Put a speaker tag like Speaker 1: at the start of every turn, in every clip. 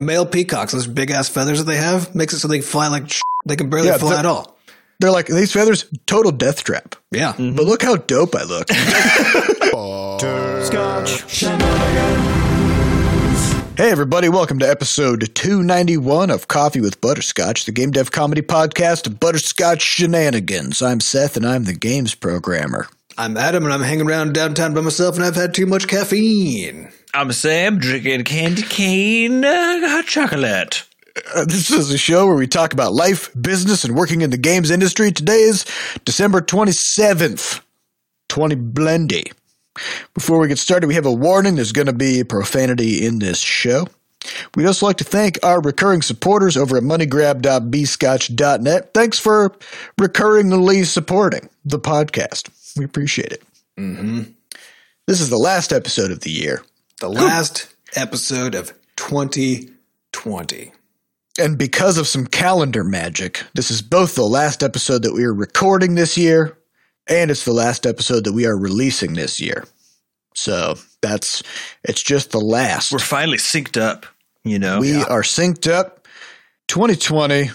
Speaker 1: male peacocks, those big ass feathers that they have, makes it so they fly like sh- they can barely
Speaker 2: Yeah,
Speaker 1: fly
Speaker 2: they're-
Speaker 1: at all.
Speaker 2: They're like these feathers, total death trap.
Speaker 1: Yeah.
Speaker 2: But mm-hmm. look how dope I look. Hey, everybody, welcome to episode 291 of Coffee with Butterscotch, the game dev comedy podcast of Butterscotch Shenanigans. I'm Seth, and I'm the games programmer.
Speaker 1: I'm Adam, and I'm hanging around downtown by myself, and I've had too much caffeine.
Speaker 3: I'm Sam, drinking candy cane uh, hot chocolate.
Speaker 2: Uh, this is a show where we talk about life, business, and working in the games industry. Today is December 27th, 20 Blendy. Before we get started, we have a warning. There's going to be profanity in this show. We'd also like to thank our recurring supporters over at moneygrab.bscotch.net. Thanks for recurringly supporting the podcast. We appreciate it. Mm-hmm. This is the last episode of the year.
Speaker 1: The last episode of 2020.
Speaker 2: And because of some calendar magic, this is both the last episode that we are recording this year, and it's the last episode that we are releasing this year. So that's it's just the last.
Speaker 3: We're finally synced up, you know.
Speaker 2: we are synced up. 2020.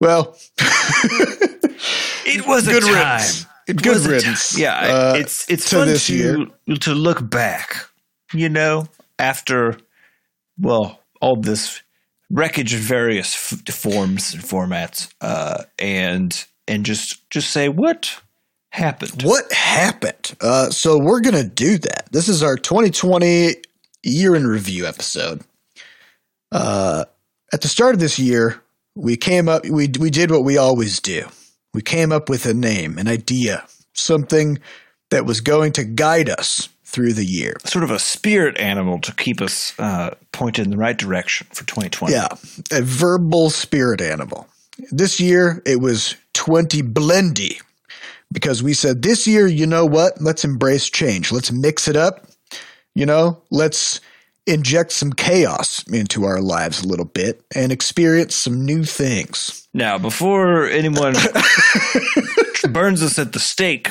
Speaker 2: Well,
Speaker 3: it was
Speaker 2: good
Speaker 3: a time.
Speaker 2: riddance. Good riddance,
Speaker 3: time. Yeah,
Speaker 2: uh,
Speaker 3: it's it's
Speaker 2: to
Speaker 3: fun to
Speaker 2: year.
Speaker 3: to look back, you know, after well, all this wreckage of various f- forms and formats, uh, and and just just say what happened.
Speaker 2: what happened? Uh, so we're gonna do that. This is our 2020 year in review episode. Uh, at the start of this year, we came up. We we did what we always do. We came up with a name, an idea, something that was going to guide us through the year.
Speaker 3: Sort of a spirit animal to keep us uh, pointed in the right direction for 2020.
Speaker 2: Yeah, a verbal spirit animal. This year it was 20 blendy because we said this year, you know what? Let's embrace change. Let's mix it up. You know, let's inject some chaos into our lives a little bit and experience some new things.
Speaker 3: Now, before anyone burns us at the stake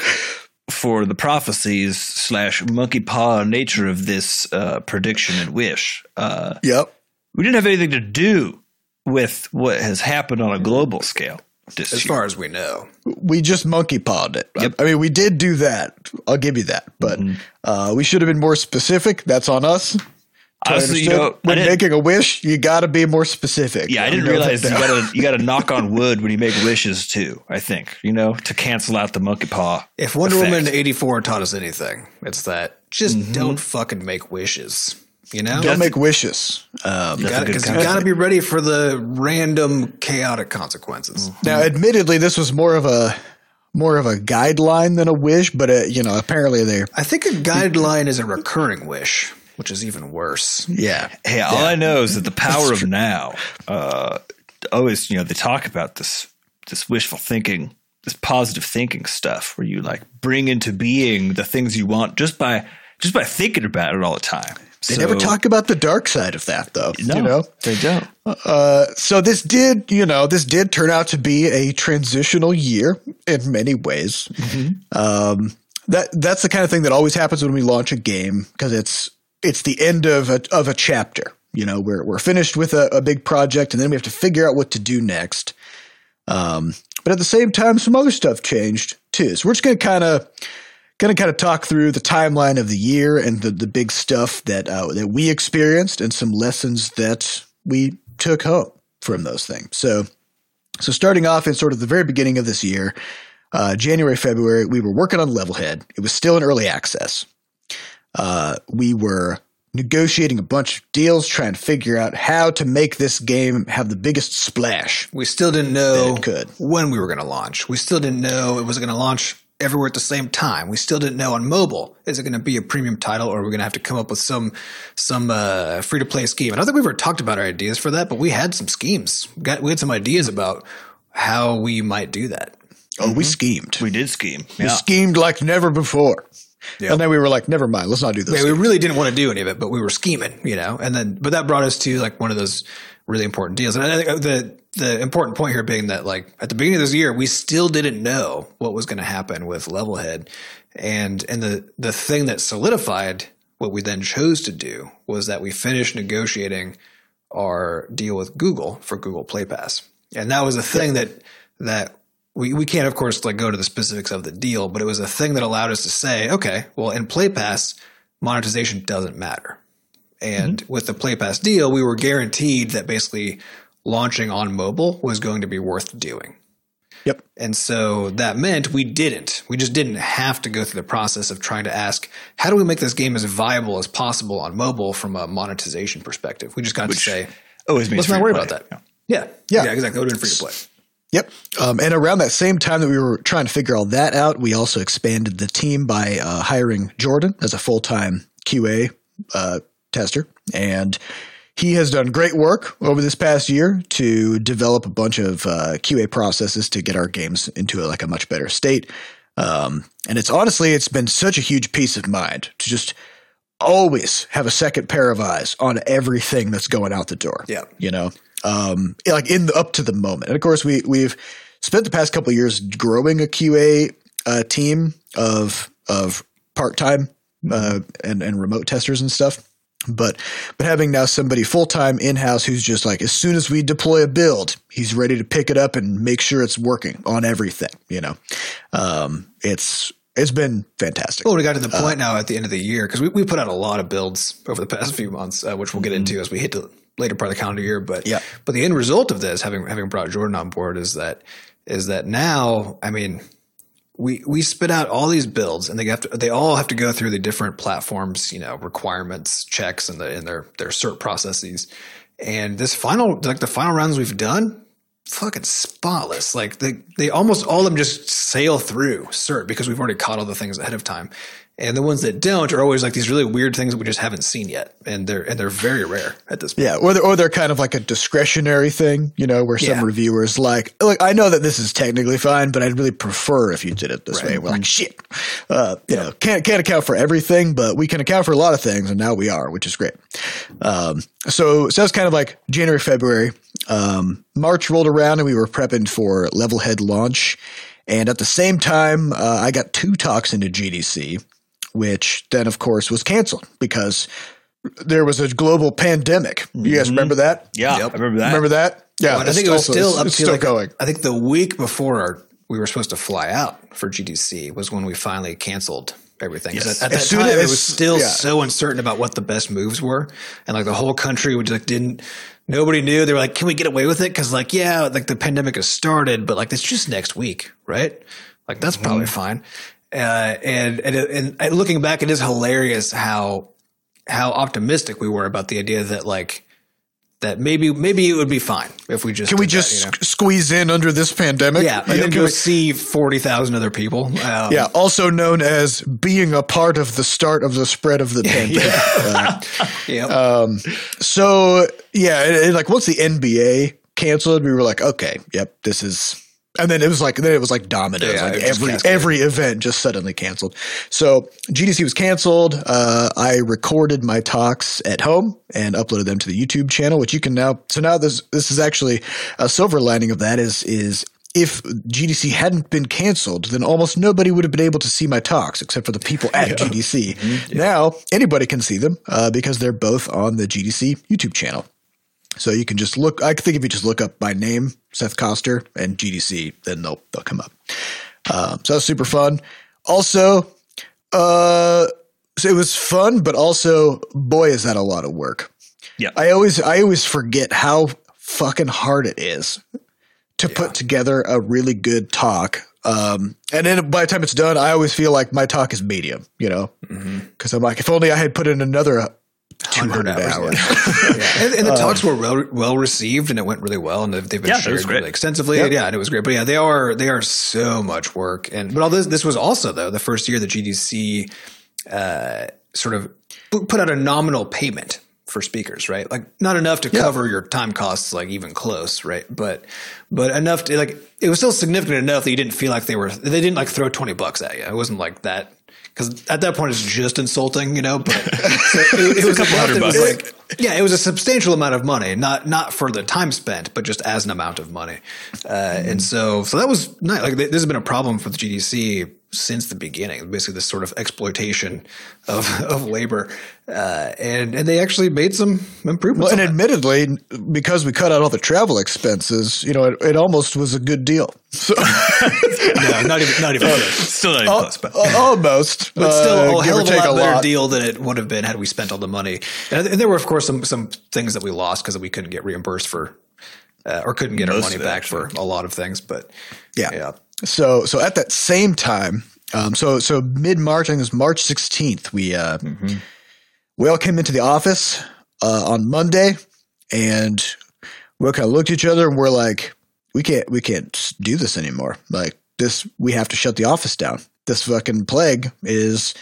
Speaker 3: for the prophecies slash monkey paw nature of this uh, prediction and wish, uh,
Speaker 2: Yep.
Speaker 3: we didn't have anything to do with what has happened on a global scale this
Speaker 1: As
Speaker 3: year.
Speaker 1: far as we know.
Speaker 2: We just monkey pawed it.
Speaker 3: Yep.
Speaker 2: I mean, we did do that. I'll give you that. But uh, we should have been more specific. That's on us.
Speaker 3: Honestly, you know,
Speaker 2: when making a wish, you got to be more specific.
Speaker 3: yeah, I didn't
Speaker 2: know that
Speaker 3: realize you gotta you gotta knock on wood when you make wishes too. I think you know to cancel out the monkey paw.
Speaker 1: If Wonder
Speaker 3: effect.
Speaker 1: Woman 84 taught us anything, it's that just don't fucking make wishes. You know?
Speaker 2: Don't make wishes. Um,
Speaker 3: That's a good
Speaker 1: Because you got to be ready for the random chaotic consequences.
Speaker 2: now, admittedly, this was more of a more of a guideline than a wish, but uh, you know, apparently they
Speaker 1: I think a guideline is a recurring wish, which is even worse.
Speaker 2: yeah.
Speaker 3: Hey, all I know is that the power of now. Uh, always, you know, they talk about this this wishful thinking, this positive thinking stuff, where you like bring into being the things you want just by just by thinking about it all the time.
Speaker 2: They never talk about the dark side of that, though.
Speaker 3: No,
Speaker 2: You know,
Speaker 3: they don't.
Speaker 2: Uh, so this did, you know, this did turn out to be a transitional year in many ways. Um, that that's the kind of thing that always happens when we launch a game because it's it's the end of a of a chapter. You know, we're we're finished with a, a big project, and then we have to figure out what to do next. Um, but at the same time, some other stuff changed too. So we're just gonna kind of to kind of talk through the timeline of the year and the, the big stuff that uh, that we experienced and some lessons that we took home from those things. So, so starting off in sort of the very beginning of this year, uh, January, February, we were working on Levelhead. It was still in early access. Uh, we were negotiating a bunch of deals, trying to figure out how to make this game have the biggest splash.
Speaker 1: We still didn't know
Speaker 2: it could.
Speaker 1: when we were going to launch. We still didn't know it was going to launch everywhere at the same time. We still didn't know on mobile is it going to be a premium title or are we going to have to come up with some some uh, free to play scheme. And I don't think we've ever talked about our ideas for that, but we had some schemes. We, got, we had some ideas about how we might do that.
Speaker 2: Oh, we schemed.
Speaker 3: We did scheme.
Speaker 2: We schemed like never before.
Speaker 1: Yep.
Speaker 2: And then we were like, never mind, let's not do this.
Speaker 1: Yeah, we really didn't want to do any of it, but we were scheming, you know. And then, but that brought us to like one of those really important deals. And I think uh, the the important point here being that like at the beginning of this year, we still didn't know what was going to happen with Levelhead, and and the the thing that solidified what we then chose to do was that we finished negotiating our deal with Google for Google Play Pass, and that was a thing that that we, we can't, of course, like go to the specifics of the deal, but it was a thing that allowed us to say, okay, well, in Play Pass, monetization doesn't matter. And mm-hmm. with the Play Pass deal, we were guaranteed that basically launching on mobile was going to be worth doing.
Speaker 2: Yep.
Speaker 1: And so that meant we didn't. We just didn't have to go through the process of trying to ask, how do we make this game as viable as possible on mobile from a monetization perspective? We just got Which to say,
Speaker 3: always
Speaker 1: let's not worry about that. Yeah. Yeah. yeah. yeah exactly. Have been free to play.
Speaker 2: Yep. Um, and around that same time that we were trying to figure all that out, we also expanded the team by uh, hiring Jordan as a full time QA uh, tester. And he has done great work over this past year to develop a bunch of uh, QA processes to get our games into a, like a much better state. Um, and it's honestly, it's been such a huge peace of mind to just always have a second pair of eyes on everything that's going out the door.
Speaker 1: Yeah.
Speaker 2: You know, um, like in the, up to the moment. And of course, we we've spent the past couple years growing a QA uh, team of of part time uh, and and remote testers and stuff. But but having now somebody full time in house who's just like as soon as we deploy a build, he's ready to pick it up and make sure it's working on everything. You know, um, it's it's been fantastic.
Speaker 1: Well, we got to the point uh, now at the end of the year because we, we put out a lot of builds over the past few months, uh, which we'll get mm-hmm. into as we hit the later part of the calendar year. But
Speaker 2: yeah,
Speaker 1: but the end result of this, having having brought Jordan on board, is that is that now, I mean, we we spit out all these builds, and they have to they all have to go through the different platforms, you know, requirements, checks, and the their their cert processes. And this final, like the final rounds we've done, fucking spotless. Like they, they almost all of them just sail through cert because we've already caught all the things ahead of time. And the ones that don't are always like these really weird things that we just haven't seen yet, and they're and they're very rare at this point.
Speaker 2: Yeah, or they're, or they're kind of like a discretionary thing, you know, where some yeah. reviewers like, look, I know that this is technically fine, but I'd really prefer if you did it this right. way. We're like, shit, uh, you yeah. know, can't can't account for everything, but we can account for a lot of things, and now we are, which is great. Um, so so that's kind of like January, February. Um, March rolled around, and we were prepping for Levelhead launch. And at the same time, uh, I got two talks into GDC which then, of course, was canceled because there was a global pandemic. You guys mm-hmm. remember that?
Speaker 3: Yeah, yep. I remember that.
Speaker 2: Remember that?
Speaker 1: Yeah, well, I think it was still up to still like, going. I think the week before our, we were supposed to fly out for GDC was when we finally canceled everything. Yes. At, at that time, as, it was still yeah. so uncertain about what the best moves were, and like the whole country would like didn't. Nobody knew. They were like, "Can we get away with it?" Because like, yeah, like the pandemic has started, but like it's just next week, right? Like that's mm-hmm. probably fine. Uh, and, and, and looking back, it is hilarious how how optimistic we were about the idea that like that maybe maybe it would be fine if we just
Speaker 2: can we just that, you know? squeeze in under this pandemic?
Speaker 1: Yeah and then go we, see 40,000 other people
Speaker 2: um, yeah also known as being a part of the start of the spread of the pandemic. Uh, yeah um, so yeah it, it, like once the NBA canceled we were like okay yep this is and then it was like then it was like dominoes. Yeah, like every every event just suddenly canceled. So GDC was canceled. Uh, I recorded my talks at home and uploaded them to the YouTube channel, which you can now. So now this this is actually a silver lining of that is is if GDC hadn't been canceled, then almost nobody would have been able to see my talks except for the people at yeah. GDC. Mm-hmm. Yeah. Now anybody can see them uh, because they're both on the GDC YouTube channel. So you can just look. I think if you just look up my name, Seth Coster, and GDC, then they'll they'll come up. Um, so that was super fun. Also, uh, so it was fun, but also, boy, is that a lot of work.
Speaker 3: Yeah,
Speaker 2: I always I always forget how fucking hard it is to yeah. put together a really good talk. Um, and then by the time it's done, I always feel like my talk is medium, you know, because mm-hmm. I'm like, if only I had put in another 200 hours. hours.
Speaker 1: yeah. and, and, the um, talks were well, well received and it went really well and they've, they've been yeah, shared really extensively. Yep. Yeah, and it was great. But yeah, they are they are so much work. And but all this this was also though the first year the GDC uh, sort of put out a nominal payment for speakers, right? Like not enough to yeah. cover your time costs, like even close, right? But but enough to like it was still significant enough that you didn't feel like they were they didn't like throw twenty bucks at you. It wasn't like that because at that point it's just insulting, you know. But so it, it was a couple hundred bucks. Like, yeah, it was a substantial amount of money, not not for the time spent, but just as an amount of money. Uh, mm-hmm. And so, so that was nice. Like this has been a problem for the GDC since the beginning. Basically, this sort of exploitation of of labor, uh, and and they actually made some improvements.
Speaker 2: Well, and
Speaker 1: that.
Speaker 2: admittedly, because we cut out all the travel expenses, you know, it, it almost was a good deal. So
Speaker 1: no, not even not even close.
Speaker 3: Still not even close, but
Speaker 2: almost,
Speaker 1: But still,
Speaker 2: uh,
Speaker 1: a hell of a
Speaker 2: take
Speaker 1: lot better
Speaker 2: lot.
Speaker 1: deal than it would have been had we spent all the money. And, and there were, of course, some some things that we lost because we couldn't get reimbursed for, uh, or couldn't get our money back for a lot of things. But
Speaker 2: Yeah.
Speaker 1: yeah,
Speaker 2: So so at that same time, um, so so mid March, I think it was March sixteenth, we uh, we all came into the office uh, on Monday, and we all kind of looked at each other and we're like, we can't we can't do this anymore. Like this, we have to shut the office down. This fucking plague is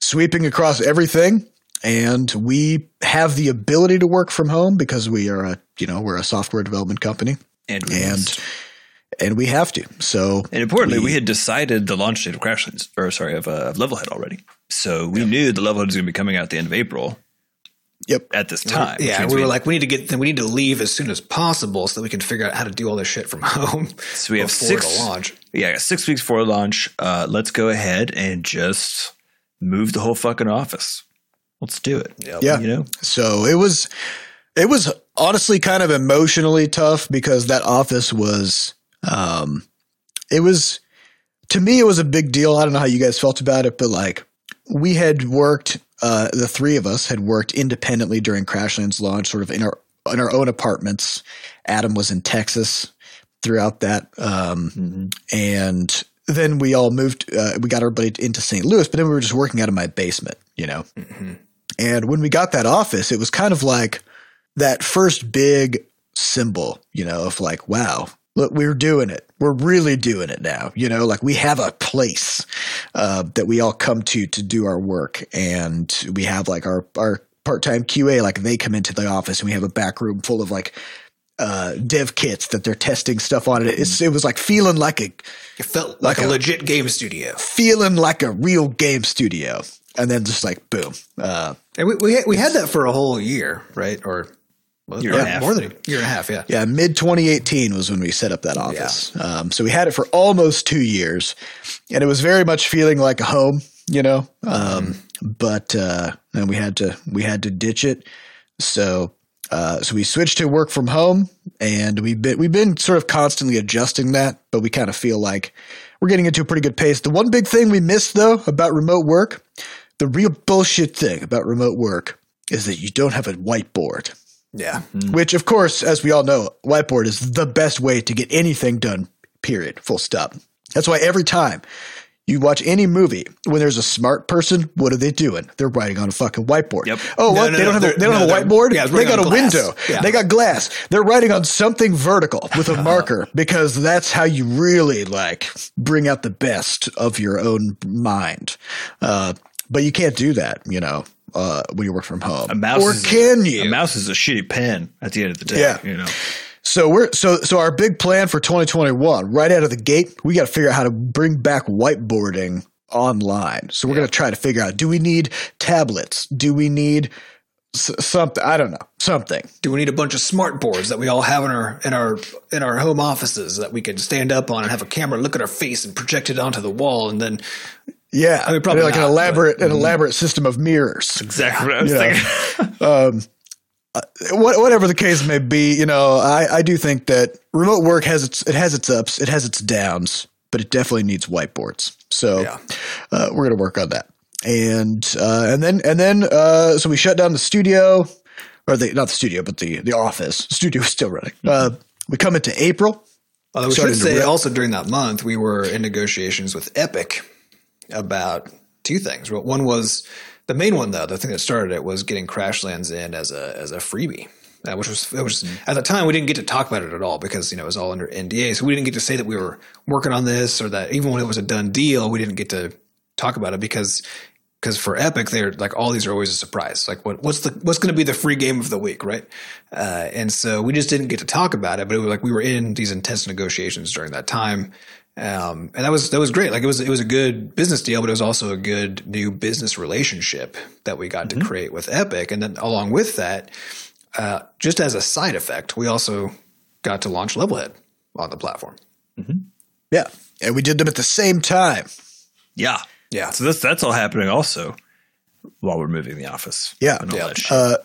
Speaker 2: sweeping across everything. And we have the ability to work from home because we are a, you know, we're a software development company
Speaker 3: and we
Speaker 2: and. And we have to. So
Speaker 3: And importantly, we,
Speaker 2: We-
Speaker 3: had decided the launch date of Crashlands, or sorry, of, uh, of Levelhead already. So we knew the Levelhead was going to be coming out at the end of April
Speaker 2: Yep.
Speaker 3: at this time. which
Speaker 1: yeah.
Speaker 3: means
Speaker 1: We were like, we need to get, we need to leave as soon as possible so that we can figure out how to do all this shit from home.
Speaker 3: so we have
Speaker 1: before
Speaker 3: six
Speaker 1: the launch.
Speaker 3: Yeah, six weeks before launch. Uh, let's go ahead and just move the whole fucking office. Let's do it.
Speaker 1: Yep.
Speaker 2: Yeah.
Speaker 3: You know,
Speaker 2: So it was it was honestly kind of emotionally tough because that office was um it was to me it was a big deal. I don't know how you guys felt about it, but like we had worked uh the three of us had worked independently during Crashlands launch sort of in our in our own apartments. Adam was in Texas throughout that um and then we all moved uh, we got everybody into St. Louis, but then we were just working out of my basement, you know. And when we got that office, it was kind of like that first big symbol, you know, of like, wow, look, we're doing it. We're really doing it now. You know, like we have a place uh, that we all come to to do our work. And we have like our, our part time QA, like they come into the office and we have a back room full of like, uh, dev kits that they're testing stuff on it. It's, it was like feeling like a,
Speaker 1: It felt like,
Speaker 2: Like
Speaker 1: a,
Speaker 2: a-
Speaker 1: legit game studio.
Speaker 2: feeling like a real game studio. And then just like, boom. Uh,
Speaker 1: And we, we, we had that for a whole year, right? Or well,
Speaker 3: Year and a
Speaker 1: more- than a year and a half. Yeah.
Speaker 2: Yeah, mid 2018 was when we set up that office. Um, so we had it for almost two years, and it was very much feeling like a home, you know. Um, but uh, then we had to we had to ditch it. So uh, so we switched to work from home, and we've been we've been sort of constantly adjusting that, but we kind of feel like we're getting into a pretty good pace. The one big thing we missed though about remote work, the real bullshit thing about remote work is that you don't have a whiteboard
Speaker 1: Yeah.
Speaker 2: which of course as we all know whiteboard is the best way to get anything done period. Full stop. That's why every time you watch any movie when there's a smart person what are they doing? They're writing on a fucking whiteboard.
Speaker 3: Yep.
Speaker 2: oh what?
Speaker 1: no,
Speaker 2: they don't have a,
Speaker 1: they're-
Speaker 2: don't have a whiteboard?
Speaker 1: yeah,
Speaker 2: they got a
Speaker 1: glass.
Speaker 2: window.
Speaker 1: Yeah.
Speaker 2: they got glass. They're writing on something vertical with a marker because that's how you really like bring out the best of your own mind. Uh, but you can't do that you know uh, when you work from home
Speaker 3: a mouse
Speaker 2: or
Speaker 3: is,
Speaker 2: can you
Speaker 3: A mouse is a shitty pen at the end of the day.
Speaker 2: Yeah.
Speaker 3: You know,
Speaker 2: So we're so so our big plan for 2021, right out of the gate, we got to figure out how to bring back whiteboarding online. So we're going to try to figure out: do we need tablets? Do we need s- something? I don't know, something.
Speaker 1: Do we need a bunch of smart boards that we all have in our in our in our home offices that we can stand up on and have a camera look at our face and project it onto the wall and then
Speaker 2: Yeah,
Speaker 1: I mean, probably
Speaker 2: like
Speaker 1: not,
Speaker 2: an elaborate
Speaker 1: but-
Speaker 2: an elaborate system of mirrors.
Speaker 3: exactly what I was
Speaker 2: Yeah.
Speaker 3: thinking.
Speaker 2: um, uh, what, whatever the case may be, you know, I, I do think that remote work has its it has its ups, it has its downs, but it definitely needs whiteboards. So
Speaker 1: Yeah.
Speaker 2: uh, we're gonna work on that, and uh, and then and then uh, so we shut down the studio, or the not the studio, but the the office. The studio is still running. Uh, we come into April.
Speaker 1: Although we
Speaker 2: Starting
Speaker 1: should say
Speaker 2: rip.
Speaker 1: also during that month we were in negotiations with Epic about two things. Well, One was the main one though, the thing that started it was getting Crashlands in as a as a freebie. Uh, which was, it was at the time we didn't get to talk about it at all because you know it was all under NDA, so we didn't get to say that we were working on this or that even when it was a done deal, we didn't get to talk about it because because for Epic, they're like all these are always a surprise. Like what what's the what's going to be the free game of the week, right? Uh, and so we just didn't get to talk about it. But it was like we were in these intense negotiations during that time, um, and that was that was great. Like it was it was a good business deal, but it was also a good new business relationship that we got to create with Epic. And then along with that, uh, just as a side effect, we also got to launch Levelhead on the platform.
Speaker 2: Yeah, and we did them at the same time.
Speaker 3: Yeah.
Speaker 1: Yeah.
Speaker 3: So that's that's all happening also while we're moving the office.
Speaker 2: Yeah.
Speaker 3: And all
Speaker 1: Yeah.
Speaker 3: that.
Speaker 2: Uh,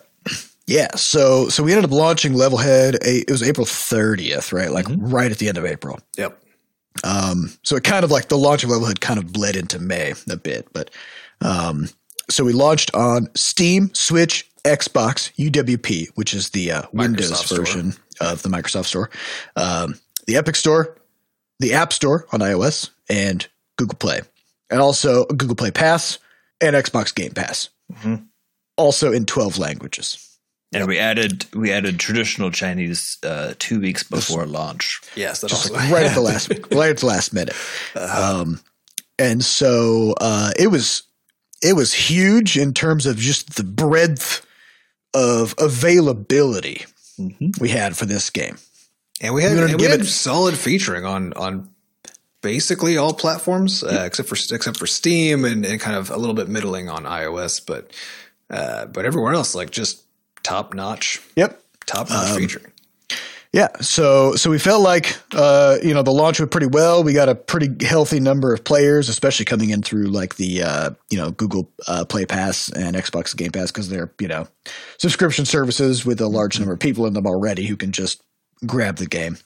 Speaker 2: yeah. So so we ended up launching Levelhead. A, it was April 30th, right? Like right at the end of April.
Speaker 1: Yep.
Speaker 2: Um, so it kind of like the launch of Levelhead kind of bled into May a bit, but um, so we launched on Steam, Switch, Xbox, UWP, which is the uh, Windows
Speaker 1: Store.
Speaker 2: version of the Microsoft Store, um, the Epic Store, the App Store on iOS, and Google Play, and also Google Play Pass and Xbox Game Pass,
Speaker 3: Mhm.
Speaker 2: also in twelve languages.
Speaker 3: And we added we added traditional Chinese uh, two weeks before launch.
Speaker 1: Yes. That
Speaker 2: just like right at the last right at the last minute. Um, and so uh, it was it was huge in terms of just the breadth of availability
Speaker 3: Mhm.
Speaker 2: we had for this game.
Speaker 1: And we had, and we had
Speaker 2: it-
Speaker 1: solid featuring on on basically all platforms uh, except for except for Steam and, and kind of a little bit middling on iOS, but uh, but everywhere else like just top notch,
Speaker 2: Yep.
Speaker 1: top notch
Speaker 2: Um,
Speaker 1: featuring.
Speaker 2: Yeah, so so we felt like uh, you know the launch went pretty well. We got a pretty healthy number of players, especially coming in through like the uh, you know Google uh, Play Pass and Xbox Game Pass because they're you know subscription services with a large number of people in them already who can just grab the game.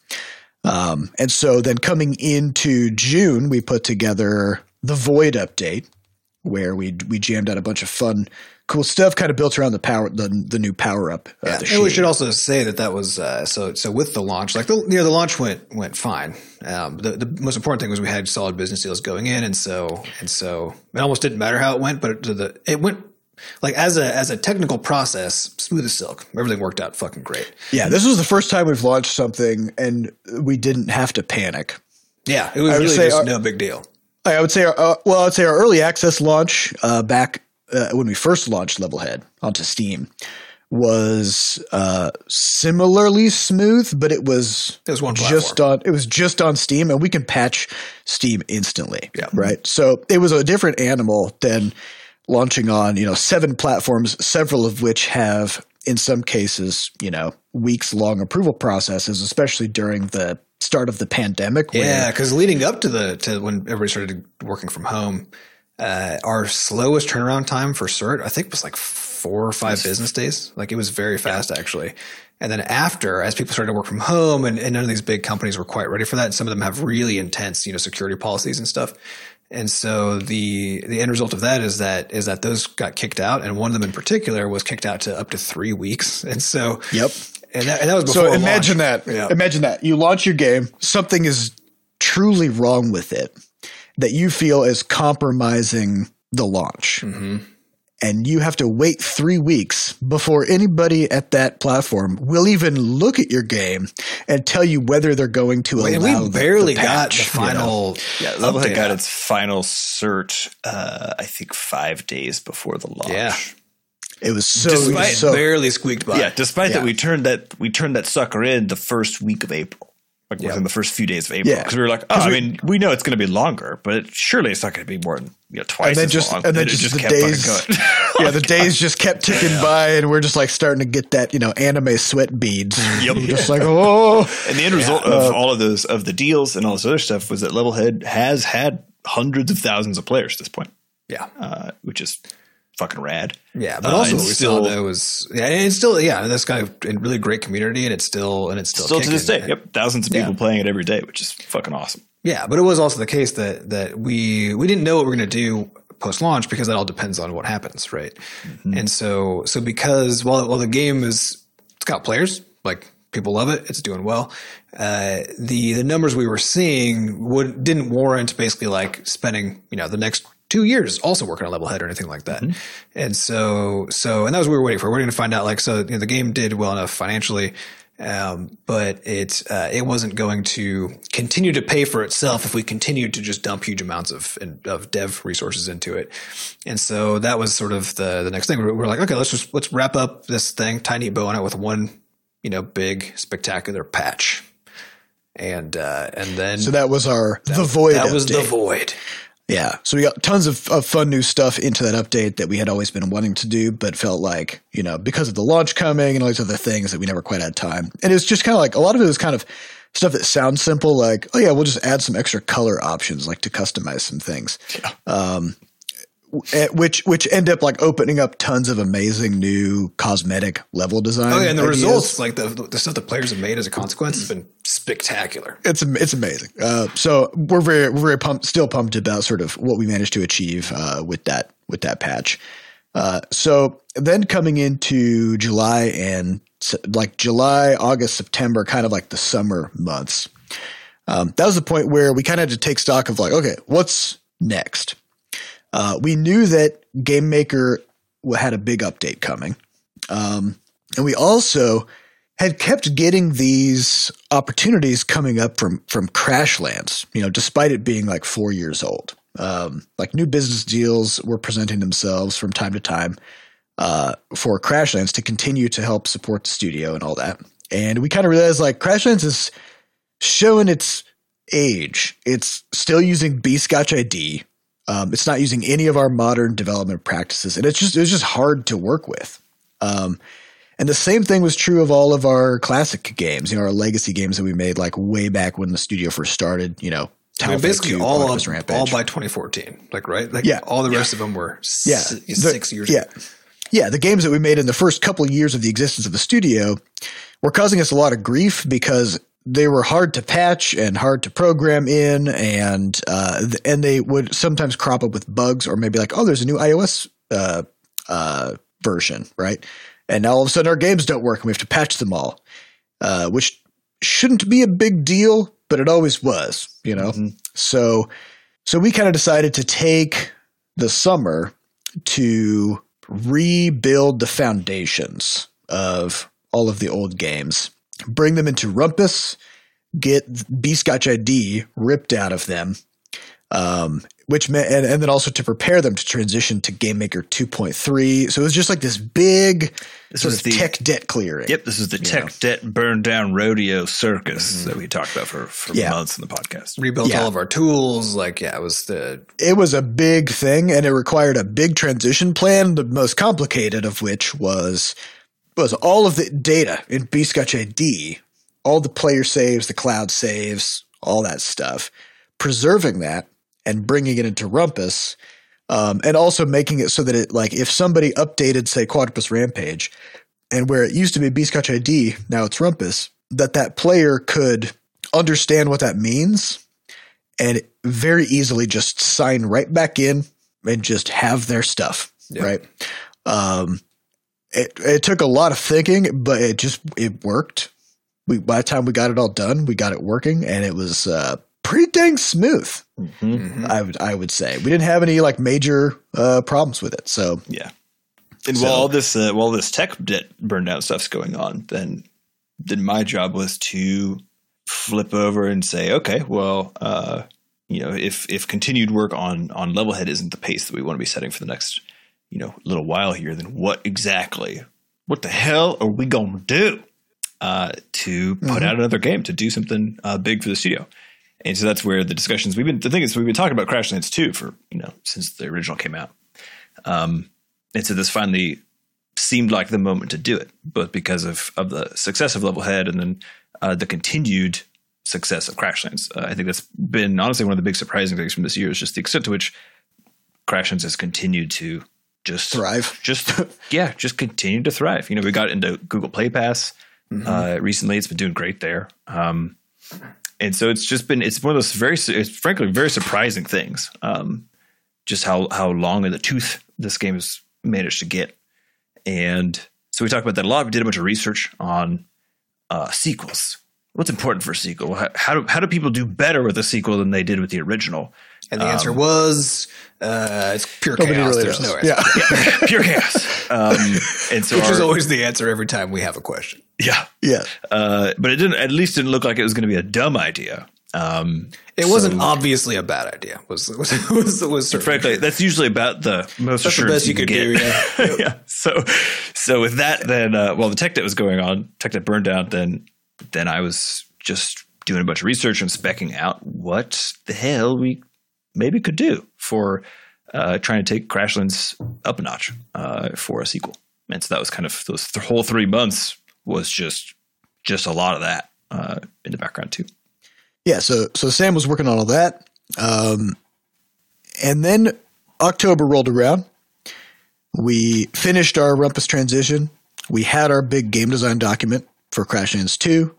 Speaker 2: Um, and so then coming into June, we put together the Void update where we we jammed out a bunch of fun, cool stuff, kind of built around the power the the new power up. Uh,
Speaker 1: Yeah, and we should also say that that was uh, so. So with the launch, like the you know the launch went went fine. Um, the the most important thing was we had solid business deals going in, and so and so it almost didn't matter how it went, but it, the it went like as a as a technical process, smooth as silk. Everything worked out fucking great.
Speaker 2: Yeah, this was the first time we've launched something and we didn't have to panic.
Speaker 1: Yeah, it was
Speaker 2: I
Speaker 1: really just
Speaker 2: our-
Speaker 1: no big deal.
Speaker 2: I would say, our, uh, well, I'd say our early access launch uh, back uh, when we first launched Levelhead onto Steam was uh, similarly smooth, but it was
Speaker 1: It was one
Speaker 2: just on it was just on Steam, and we can patch Steam instantly.
Speaker 1: Yeah.
Speaker 2: right. So it was a different animal than launching on you know seven platforms, several of which have in some cases you know weeks long approval processes, especially during the start of the pandemic.
Speaker 1: Yeah, because leading up to the to when everybody started working from home, uh, our slowest turnaround time for cert I think was like four or five business days. Like it was very fast actually. And then after, as people started to work from home, and, and none of these big companies were quite ready for that. And some of them have really intense, you know, security policies and stuff. And so the the end result of that is that is that those got kicked out, and one of them in particular was kicked out to up to three weeks. And so,
Speaker 2: Yep.
Speaker 1: and that, and that was before
Speaker 2: So imagine
Speaker 1: launch.
Speaker 2: that.
Speaker 1: Yeah.
Speaker 2: Imagine that. You launch your game, something is truly wrong with it that you feel is compromising the launch.
Speaker 1: Mm-hmm.
Speaker 2: And you have to wait three weeks before anybody at that platform will even look at your game and tell you whether they're going to
Speaker 1: And
Speaker 2: allow
Speaker 1: we
Speaker 2: the-
Speaker 1: barely
Speaker 2: the
Speaker 1: got
Speaker 2: patch,
Speaker 1: the
Speaker 2: you know?
Speaker 3: Yeah, Levelhead
Speaker 1: update
Speaker 3: got its final cert, uh, I think, five days before the launch.
Speaker 1: Yeah.
Speaker 2: It was so
Speaker 1: Despite
Speaker 2: so.
Speaker 1: barely squeaked by.
Speaker 3: Yeah, despite
Speaker 2: Yeah.
Speaker 3: that, we turned that we turned that sucker in the first week of April, like
Speaker 1: Yeah.
Speaker 3: within the first few days of April,
Speaker 2: Yeah.
Speaker 3: because we were like, oh,
Speaker 2: 'Cause
Speaker 3: I
Speaker 2: we-
Speaker 3: mean, we know it's going to be longer, but surely it's not going to be more than you know twice
Speaker 2: and then
Speaker 3: as
Speaker 2: just
Speaker 3: long.
Speaker 2: and then
Speaker 3: it
Speaker 2: just, the
Speaker 3: kept
Speaker 2: days, yeah, the days just kept ticking by, and we're just like starting to get that you know anime sweat beads.
Speaker 3: Yep.
Speaker 2: Just like oh,
Speaker 3: And the end result of all of those of the deals and all this other stuff was that Levelhead has had hundreds of thousands of players at this point,
Speaker 1: yeah,
Speaker 3: uh, which is fucking rad.
Speaker 1: yeah. But
Speaker 3: Uh,
Speaker 1: also, we
Speaker 3: still-
Speaker 1: saw though was yeah, and it's still yeah, this kind of a really great community, and it's still and it's still
Speaker 3: Still to this day, yep, thousands of people
Speaker 1: Yeah.
Speaker 3: playing it every day, which is fucking awesome.
Speaker 1: Yeah, but it was also the case that that we we didn't know what we are going to do post launch because that all depends on what happens, right?
Speaker 3: Mm-hmm.
Speaker 1: And so so because while while the game is it's got players like people love it, it's doing well. Uh, the the numbers we were seeing would didn't warrant basically like spending you know the next two years also working on Levelhead or anything like that. And so so and that was what we were waiting for. We are going to find out like so you know, the game did well enough financially. Um, but it uh, it wasn't going to continue to pay for itself if we continued to just dump huge amounts of of dev resources into it, and so that was sort of the the next thing. We're, we're like, okay, let's just let's wrap up this thing, tiny bow on it with one, you know, big spectacular patch, and uh, and then
Speaker 2: so that was our the void.
Speaker 1: that was the void.
Speaker 2: Yeah. So we got tons of, of fun new stuff into that update that we had always been wanting to do, but felt like, you know, because of the launch coming and all these other things that we never quite had time. And it was just kind of like a lot of it was kind of stuff that sounds simple, like oh yeah, we'll just add some extra color options, like to customize some things.
Speaker 3: Yeah.
Speaker 2: Um, which which end up like opening up tons of amazing new cosmetic level design.
Speaker 1: Oh yeah, and the
Speaker 2: ideas.
Speaker 1: results, like the the stuff the players have made as a consequence, has been spectacular.
Speaker 2: it's it's amazing. Uh, so we're very we're very pumped, still pumped about sort of what we managed to achieve uh, with that with that patch. Uh, so then coming into July and like July, August, September, kind of like the summer months. Um, that was the point where we kind of had to take stock of like, okay, what's next? Uh, we knew that Game Maker had a big update coming, um, and we also had kept getting these opportunities coming up from from Crashlands. You know, despite it being like four years old, um, like new business deals were presenting themselves from time to time uh, for Crashlands to continue to help support the studio and all that. And we kind of realized like Crashlands is showing its age. It's still using Bscotch ID. Um, it's not using any of our modern development practices, and it's just it's just hard to work with. Um, and the same thing was true of all of our classic games, you know, our legacy games that we made like way back when the studio first started. You know,
Speaker 1: I mean, basically
Speaker 2: 2,
Speaker 1: all of,
Speaker 2: Rampage.
Speaker 1: all by 2014, like right, like
Speaker 2: Yeah.
Speaker 1: all the rest of them were
Speaker 2: yeah,
Speaker 1: s-
Speaker 2: the-
Speaker 1: six years.
Speaker 2: Yeah, yeah. The games that we made in the first couple of years of the existence of the studio were causing us a lot of grief because they were hard to patch and hard to program in, and uh, and they would sometimes crop up with bugs or maybe like, oh, there's a new iOS uh, uh, version, right? And now all of a sudden our games don't work and we have to patch them all, uh, which shouldn't be a big deal, but it always was, you know. So, so we kind of decided to take the summer to rebuild the foundations of all of the old games, bring them into Rumpus, get Bscotch ID ripped out of them, um, which meant, and, and then also to prepare them to transition to Game Maker 2.3. So it was just like this big
Speaker 3: This
Speaker 2: sort
Speaker 3: was
Speaker 2: of
Speaker 3: the-
Speaker 2: tech debt clearing.
Speaker 3: Yep, this is the tech debt burn down rodeo circus that we talked about for, for
Speaker 2: Yeah.
Speaker 3: months in the podcast.
Speaker 1: rebuilt
Speaker 2: Yeah.
Speaker 1: all of our tools. Like yeah, it was the
Speaker 2: it was a big thing and it required a big transition plan the most complicated of which was was all of the data in bscotch id all the player saves the cloud saves all that stuff preserving that and bringing it into rumpus um, and also making it so that it like if somebody updated say Quadropus rampage and where it used to be bscotch id now it's rumpus that that player could understand what that means and very easily just sign right back in and just have their stuff
Speaker 1: Yeah.
Speaker 2: right um it, it took a lot of thinking but it just it worked. We by the time we got it all done we got it working and it was uh pretty dang smooth.
Speaker 1: Mhm.
Speaker 2: i would i would say. We didn't have any like major uh problems with it so.
Speaker 3: Yeah. And
Speaker 2: So-
Speaker 3: while all this uh, while this tech debt burn down stuff's going on, then then my job was to flip over and say, okay, well, uh, you know, if if continued work on on Levelhead isn't the pace that we want to be setting for the next, you know, a little while here, then what exactly, what the hell are we gonna do uh, to put out another game to do something uh, big for the studio? And so that's where the discussions we've been. The thing is, we've been talking about Crashlands 2 for you know since the original came out. Um, and so this finally seemed like the moment to do it, both because of of the success of Levelhead and then uh, the continued success of Crashlands. Uh, I think that's been honestly one of the big surprising things from this year is just the extent to which Crashlands has continued to just
Speaker 2: Thrive.
Speaker 3: just yeah, just continue to thrive. You know, we got into Google Play Pass uh, recently; it's been doing great there. Um, and so it's just been it's one of those very it's frankly very surprising things um, just how how long in the tooth this game has managed to get. And so we talked about that a lot. We did a bunch of research on uh, sequels. What's important for a sequel? How, how do how do people do better with a sequel than they did with the original
Speaker 1: And the answer was uh, it's pure
Speaker 2: Nobody
Speaker 1: chaos.
Speaker 2: really
Speaker 1: There's
Speaker 2: knows.
Speaker 1: no answer.
Speaker 2: yeah
Speaker 3: pure chaos um, and so
Speaker 1: Which is always the answer every time we have a question.
Speaker 3: yeah
Speaker 2: yeah
Speaker 3: uh, but it didn't at least didn't look like it was going to be a dumb idea um,
Speaker 1: It wasn't obviously a bad idea. Was was was, was certainly
Speaker 3: frankly, that's usually about the most
Speaker 1: That's the best you
Speaker 3: can
Speaker 1: could do,
Speaker 3: get.
Speaker 1: yeah.
Speaker 3: yeah. So, so with that, then, uh, while the tech debt was going on, tech debt burned down, then, then I was just doing a bunch of research and specking out what the hell we maybe could do for uh, trying to take Crashlands up a notch uh, for a sequel. And so that was kind of those th- whole three months was just just a lot of that. Uh, in the background too.
Speaker 2: Yeah, so so Sam was working on all that, um, and then October rolled around. We finished our Rumpus transition. We had our big game design document for Crashlands 2.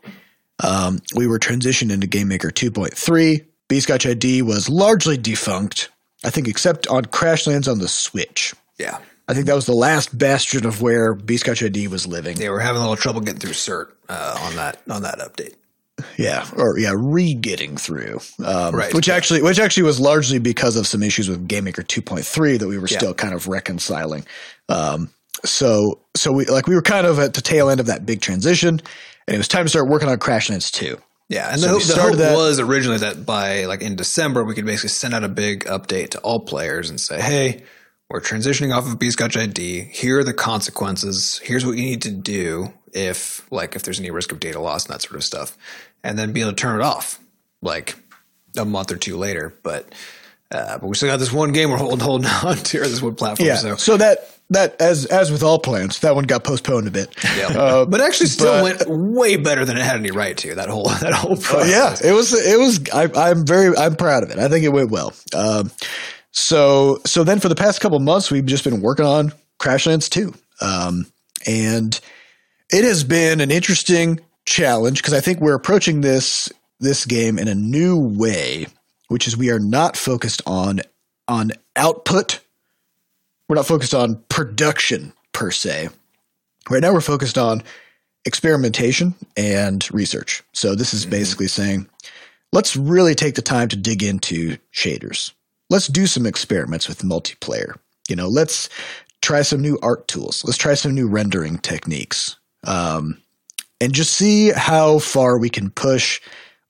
Speaker 2: Um, we were transitioned into GameMaker 2.3. Bscotch ID was largely defunct, I think, except on Crashlands on the Switch.
Speaker 1: Yeah.
Speaker 2: I think that was the last bastion of where Bscotch ID was living.
Speaker 1: They were having a little trouble getting through cert uh, on that on that update.
Speaker 2: Yeah, or yeah, re-getting through, um,
Speaker 1: Right,
Speaker 2: Which
Speaker 1: yeah.
Speaker 2: actually, which actually was largely because of some issues with GameMaker 2.3 that we were
Speaker 1: Yeah.
Speaker 2: still kind of reconciling. Um, so, so we like we were kind of at the tail end of that big transition, and it was time to start working on Crashlands 2.
Speaker 1: Yeah, and
Speaker 2: So
Speaker 1: the, hope- the hope
Speaker 2: that-
Speaker 1: was originally that by like in December we could basically send out a big update to all players and say, "Hey, we're transitioning off of Bscotch ID. Here are the consequences. Here's what you need to do if like if there's any risk of data loss and that sort of stuff, and then be able to turn it off like a month or two later." But uh, but we still got this one game we're holding, holding on to, or this one platform.
Speaker 2: Yeah.
Speaker 1: So
Speaker 2: So, that that as as with all plans, that one got postponed a bit.
Speaker 1: yeah,
Speaker 2: Uh,
Speaker 1: but actually still
Speaker 2: but-
Speaker 1: went way better than it had any right to. That whole that whole
Speaker 2: But
Speaker 1: process.
Speaker 2: yeah, it was it was I, I'm very I'm proud of it. I think it went well. Um, so so then for the past couple months, we've just been working on Crashlands 2, um, and it has been an interesting challenge because I think we're approaching this this game in a new way, which is we are not focused on on output. We're not focused on production per se. Right now, we're focused on experimentation and research. So this is basically saying, let's really take the time to dig into shaders. Let's do some experiments with multiplayer. You know, let's try some new art tools. Let's try some new rendering techniques. Um, and just see how far we can push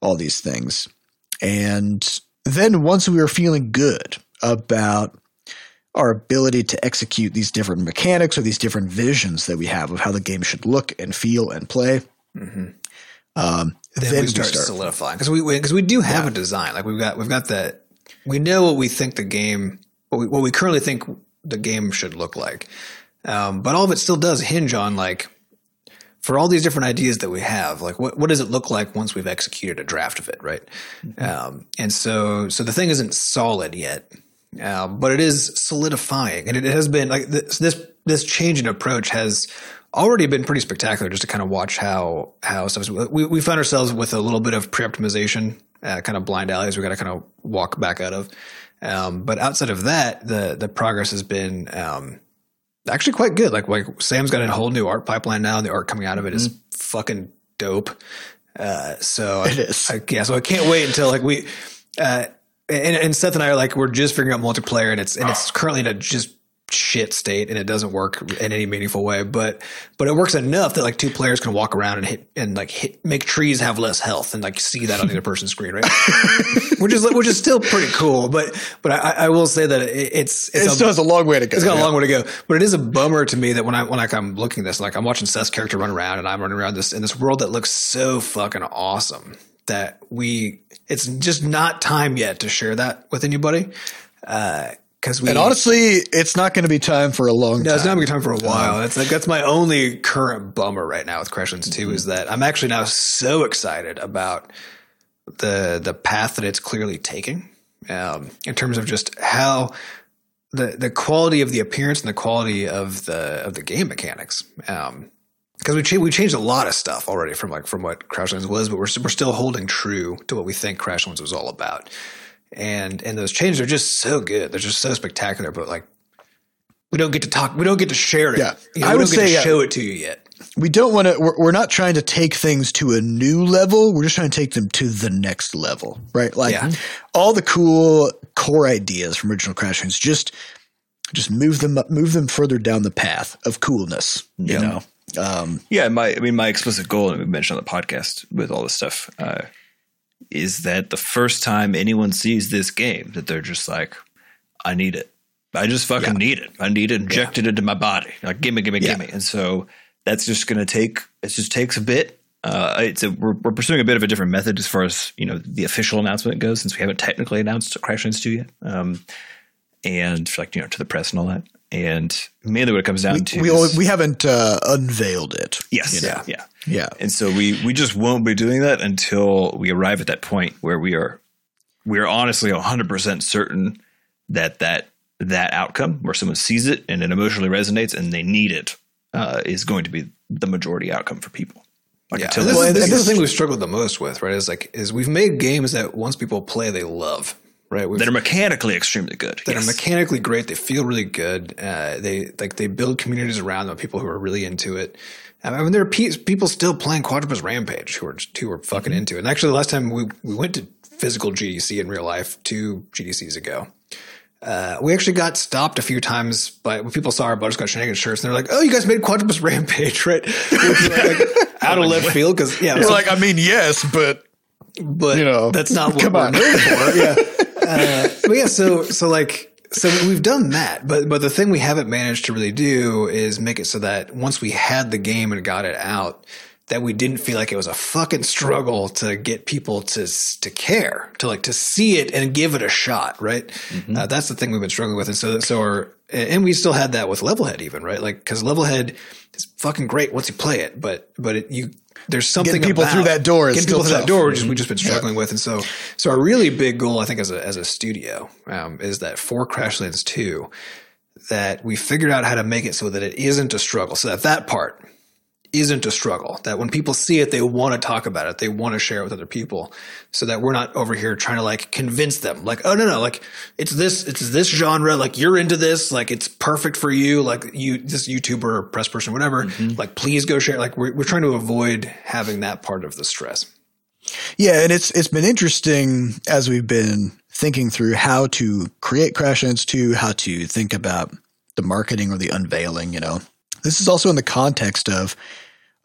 Speaker 2: all these things. And then once we were feeling good about our ability to execute these different mechanics or these different visions that we have of how the game should look and feel and play. Um,
Speaker 1: then,
Speaker 2: then
Speaker 1: we start, solidifying because we because we do have a design. Like we've got we've got that. We know what we think the game, what we, what we currently think the game should look like. Um, but all of it still does hinge on like for all these different ideas that we have, like what what does it look like once we've executed a draft of it, right? Um, and so so the thing isn't solid yet. Um, but it is solidifying, and it has been like this. This this change in approach has already been pretty spectacular. Just to kind of watch how how stuff. We we found ourselves with a little bit of pre-optimization, uh, kind of blind alleys. We got to kind of walk back out of. Um, but outside of that, the the progress has been um, actually quite good. Like like Sam's got a whole new art pipeline now, and the art coming out of it is fucking dope. Uh, so
Speaker 2: It is.
Speaker 1: I, yeah, so I can't wait until like we, uh, and, and Seth and I are like we're just figuring out multiplayer, and it's and it's currently in a just shit state, and it doesn't work in any meaningful way. But but it works enough that like two players can walk around and hit and like hit make trees have less health, and like see that on the other person's screen, right? which is which is still pretty cool. But but I, I will say that it, it's it's
Speaker 2: it
Speaker 1: a-
Speaker 2: still has a long way to go.
Speaker 1: it's got a long way to go, but it is a bummer to me that when I when like I'm looking at this, like I'm watching Seth's character run around and I'm running around this in this world that looks so fucking awesome that we it's just not time yet to share that with anybody Uh because we
Speaker 2: And honestly, it's not going to be time for a long
Speaker 1: no,
Speaker 2: time.
Speaker 1: it's not gonna be time for a while. That's like that's my only current bummer right now with Crashlands 2 is that I'm actually now so excited about the the path that it's clearly taking um, in terms of just how the the quality of the appearance and the quality of the of the game mechanics. Um, because we cha- we changed a lot of stuff already from like from what Crashlands was, but we're we're still holding true to what we think Crashlands was all about. And and those changes are just so good. They're just so spectacular. But like we don't get to talk. We don't get to share it.
Speaker 2: Yeah.
Speaker 1: You know,
Speaker 2: I
Speaker 1: we
Speaker 2: would
Speaker 1: don't get
Speaker 2: say, yeah.
Speaker 1: show it to you yet.
Speaker 2: we don't want to. We're, we're not trying to take things to a new level. We're just trying to take them to the next level, right? Like
Speaker 1: Yeah.
Speaker 2: all the cool core ideas from original Crashlands, just just move them up, move them further down the path of coolness. You
Speaker 3: Yeah.
Speaker 2: know, um,
Speaker 3: Yeah, my I mean my explicit goal, and we mentioned on the podcast with all this stuff, uh, is that the first time anyone sees this game, that they're just like, I need it. I just fucking need it. I need it injected into my body. Like, gimme, gimme,
Speaker 2: Yeah.
Speaker 3: gimme. And so that's just going to take. It just takes a bit. Uh, it's a, we're, we're pursuing a bit of a different method as far as you know the official announcement goes, since we haven't technically announced Crashlands two yet. Um, and like you know to the press and all that. And mainly what it comes down
Speaker 2: we,
Speaker 3: to
Speaker 2: we,
Speaker 3: is,
Speaker 2: we haven't uh, unveiled it.
Speaker 3: yes,
Speaker 2: you know?
Speaker 3: yeah, yeah.
Speaker 2: Yeah.
Speaker 3: And so we we just won't be doing that until we arrive at that point where we are we are honestly 100% certain that that that outcome where someone sees it and it emotionally resonates and they need it uh, is going to be the majority outcome for people. Like
Speaker 1: Yeah, this,
Speaker 2: Well,
Speaker 1: is, this is the thing we've struggled the most with, right? Is like is we've made games that once people play, they love, right? We've,
Speaker 3: that are mechanically extremely good.
Speaker 1: that
Speaker 3: yes.
Speaker 1: are mechanically great. They feel really good. Uh, they like they build communities around them, people who are really into it. I mean, there are pe- people still playing Quadropus Rampage who are who are fucking into it. And actually, the last time we we went to physical GDC in real life two GDCs ago. Uh, we actually got stopped a few times by when people saw our Butterscotch Shenanigans shirts, and they're like, "Oh, you guys made Quadropus Rampage, right?" Like, out of left field because yeah,
Speaker 2: We're
Speaker 1: so-
Speaker 2: like, I mean, yes, but
Speaker 1: but
Speaker 2: you know,
Speaker 1: that's not what
Speaker 2: come
Speaker 1: we're
Speaker 2: on.
Speaker 1: known for. Yeah, uh, but yeah, so so like so we've done that, but but the thing we haven't managed to really do is make it so that once we had the game and got it out, that we didn't feel like it was a fucking struggle to get people to to care, to like to see it and give it a shot, right?
Speaker 2: Mm-hmm.
Speaker 1: Uh, that's the thing we've been struggling with, and so so our and we still had that with Levelhead, even right, like because Levelhead is fucking great once you play it, but but it, you. There's something
Speaker 2: Getting people
Speaker 1: about-
Speaker 2: through that door is
Speaker 1: getting people through that door. We're we've just been struggling with, and so so our really big goal, I think, as a as a studio, um, is that for Crashlands two, that we figured out how to make it so that it isn't a struggle. So that that part isn't a struggle. That when people see it, they want to talk about it. They want to share it with other people. So that we're not over here trying to like convince them, like, oh no, no, like it's this, it's this genre. Like you're into this. Like it's perfect for you. Like you, this YouTuber or press person, whatever. Mm-hmm. Like please go share. Like we're we're trying to avoid having that part of the stress.
Speaker 2: Yeah, and it's it's been interesting as we've been thinking through how to create crash Crashlands two how to think about the marketing or the unveiling, you know. This is also in the context of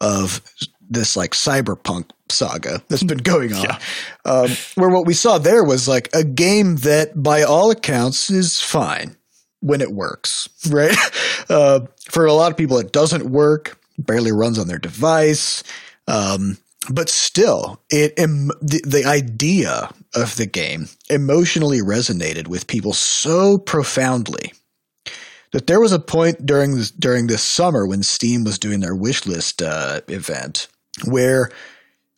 Speaker 2: of this like cyberpunk saga that's been going on. Um, where what we saw there was like a game that by all accounts is fine when it works, right? Uh, for a lot of people, it doesn't work, barely runs on their device. Um, but still, it em- the, the idea of the game emotionally resonated with people so profoundly that there was a point during this, during this summer when Steam was doing their wish list uh, event where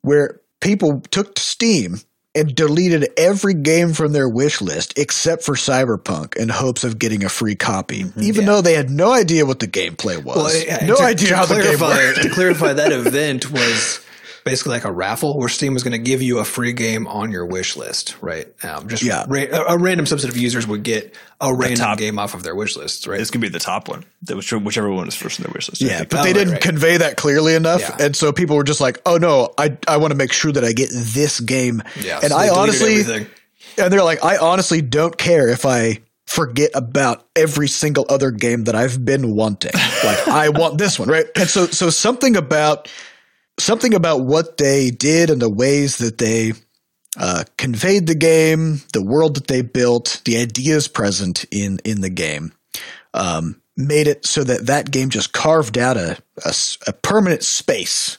Speaker 2: where people took to Steam and deleted every game from their wish list except for Cyberpunk in hopes of getting a free copy, even though they had no idea what the gameplay was,
Speaker 1: yeah,
Speaker 2: no
Speaker 1: to-
Speaker 2: idea
Speaker 1: to
Speaker 2: how the game worked.
Speaker 1: to clarify, that event was basically like a raffle where Steam was going to give you a free game on your wish list, right? Um, just
Speaker 2: Yeah.
Speaker 1: ra- a, random subset of users would get a random
Speaker 3: top-
Speaker 1: game off of their wish list, right?
Speaker 3: It's gonna be the top one. That was whichever one is first in their wish list.
Speaker 2: Yeah, but
Speaker 1: Oh,
Speaker 2: they
Speaker 1: right,
Speaker 2: didn't
Speaker 1: right.
Speaker 2: convey that clearly enough,
Speaker 1: Yeah.
Speaker 2: and so people were just like, "Oh no, I I want to make sure that I get this game."
Speaker 1: Yeah,
Speaker 2: and
Speaker 1: so
Speaker 2: I honestly,
Speaker 1: everything.
Speaker 2: and they're like, "I honestly don't care if I forget about every single other game that I've been wanting. like, I want this one, right?" And so, so something about something about what they did and the ways that they uh, conveyed the game, the world that they built, the ideas present in in the game, um, made it so that that game just carved out a a permanent space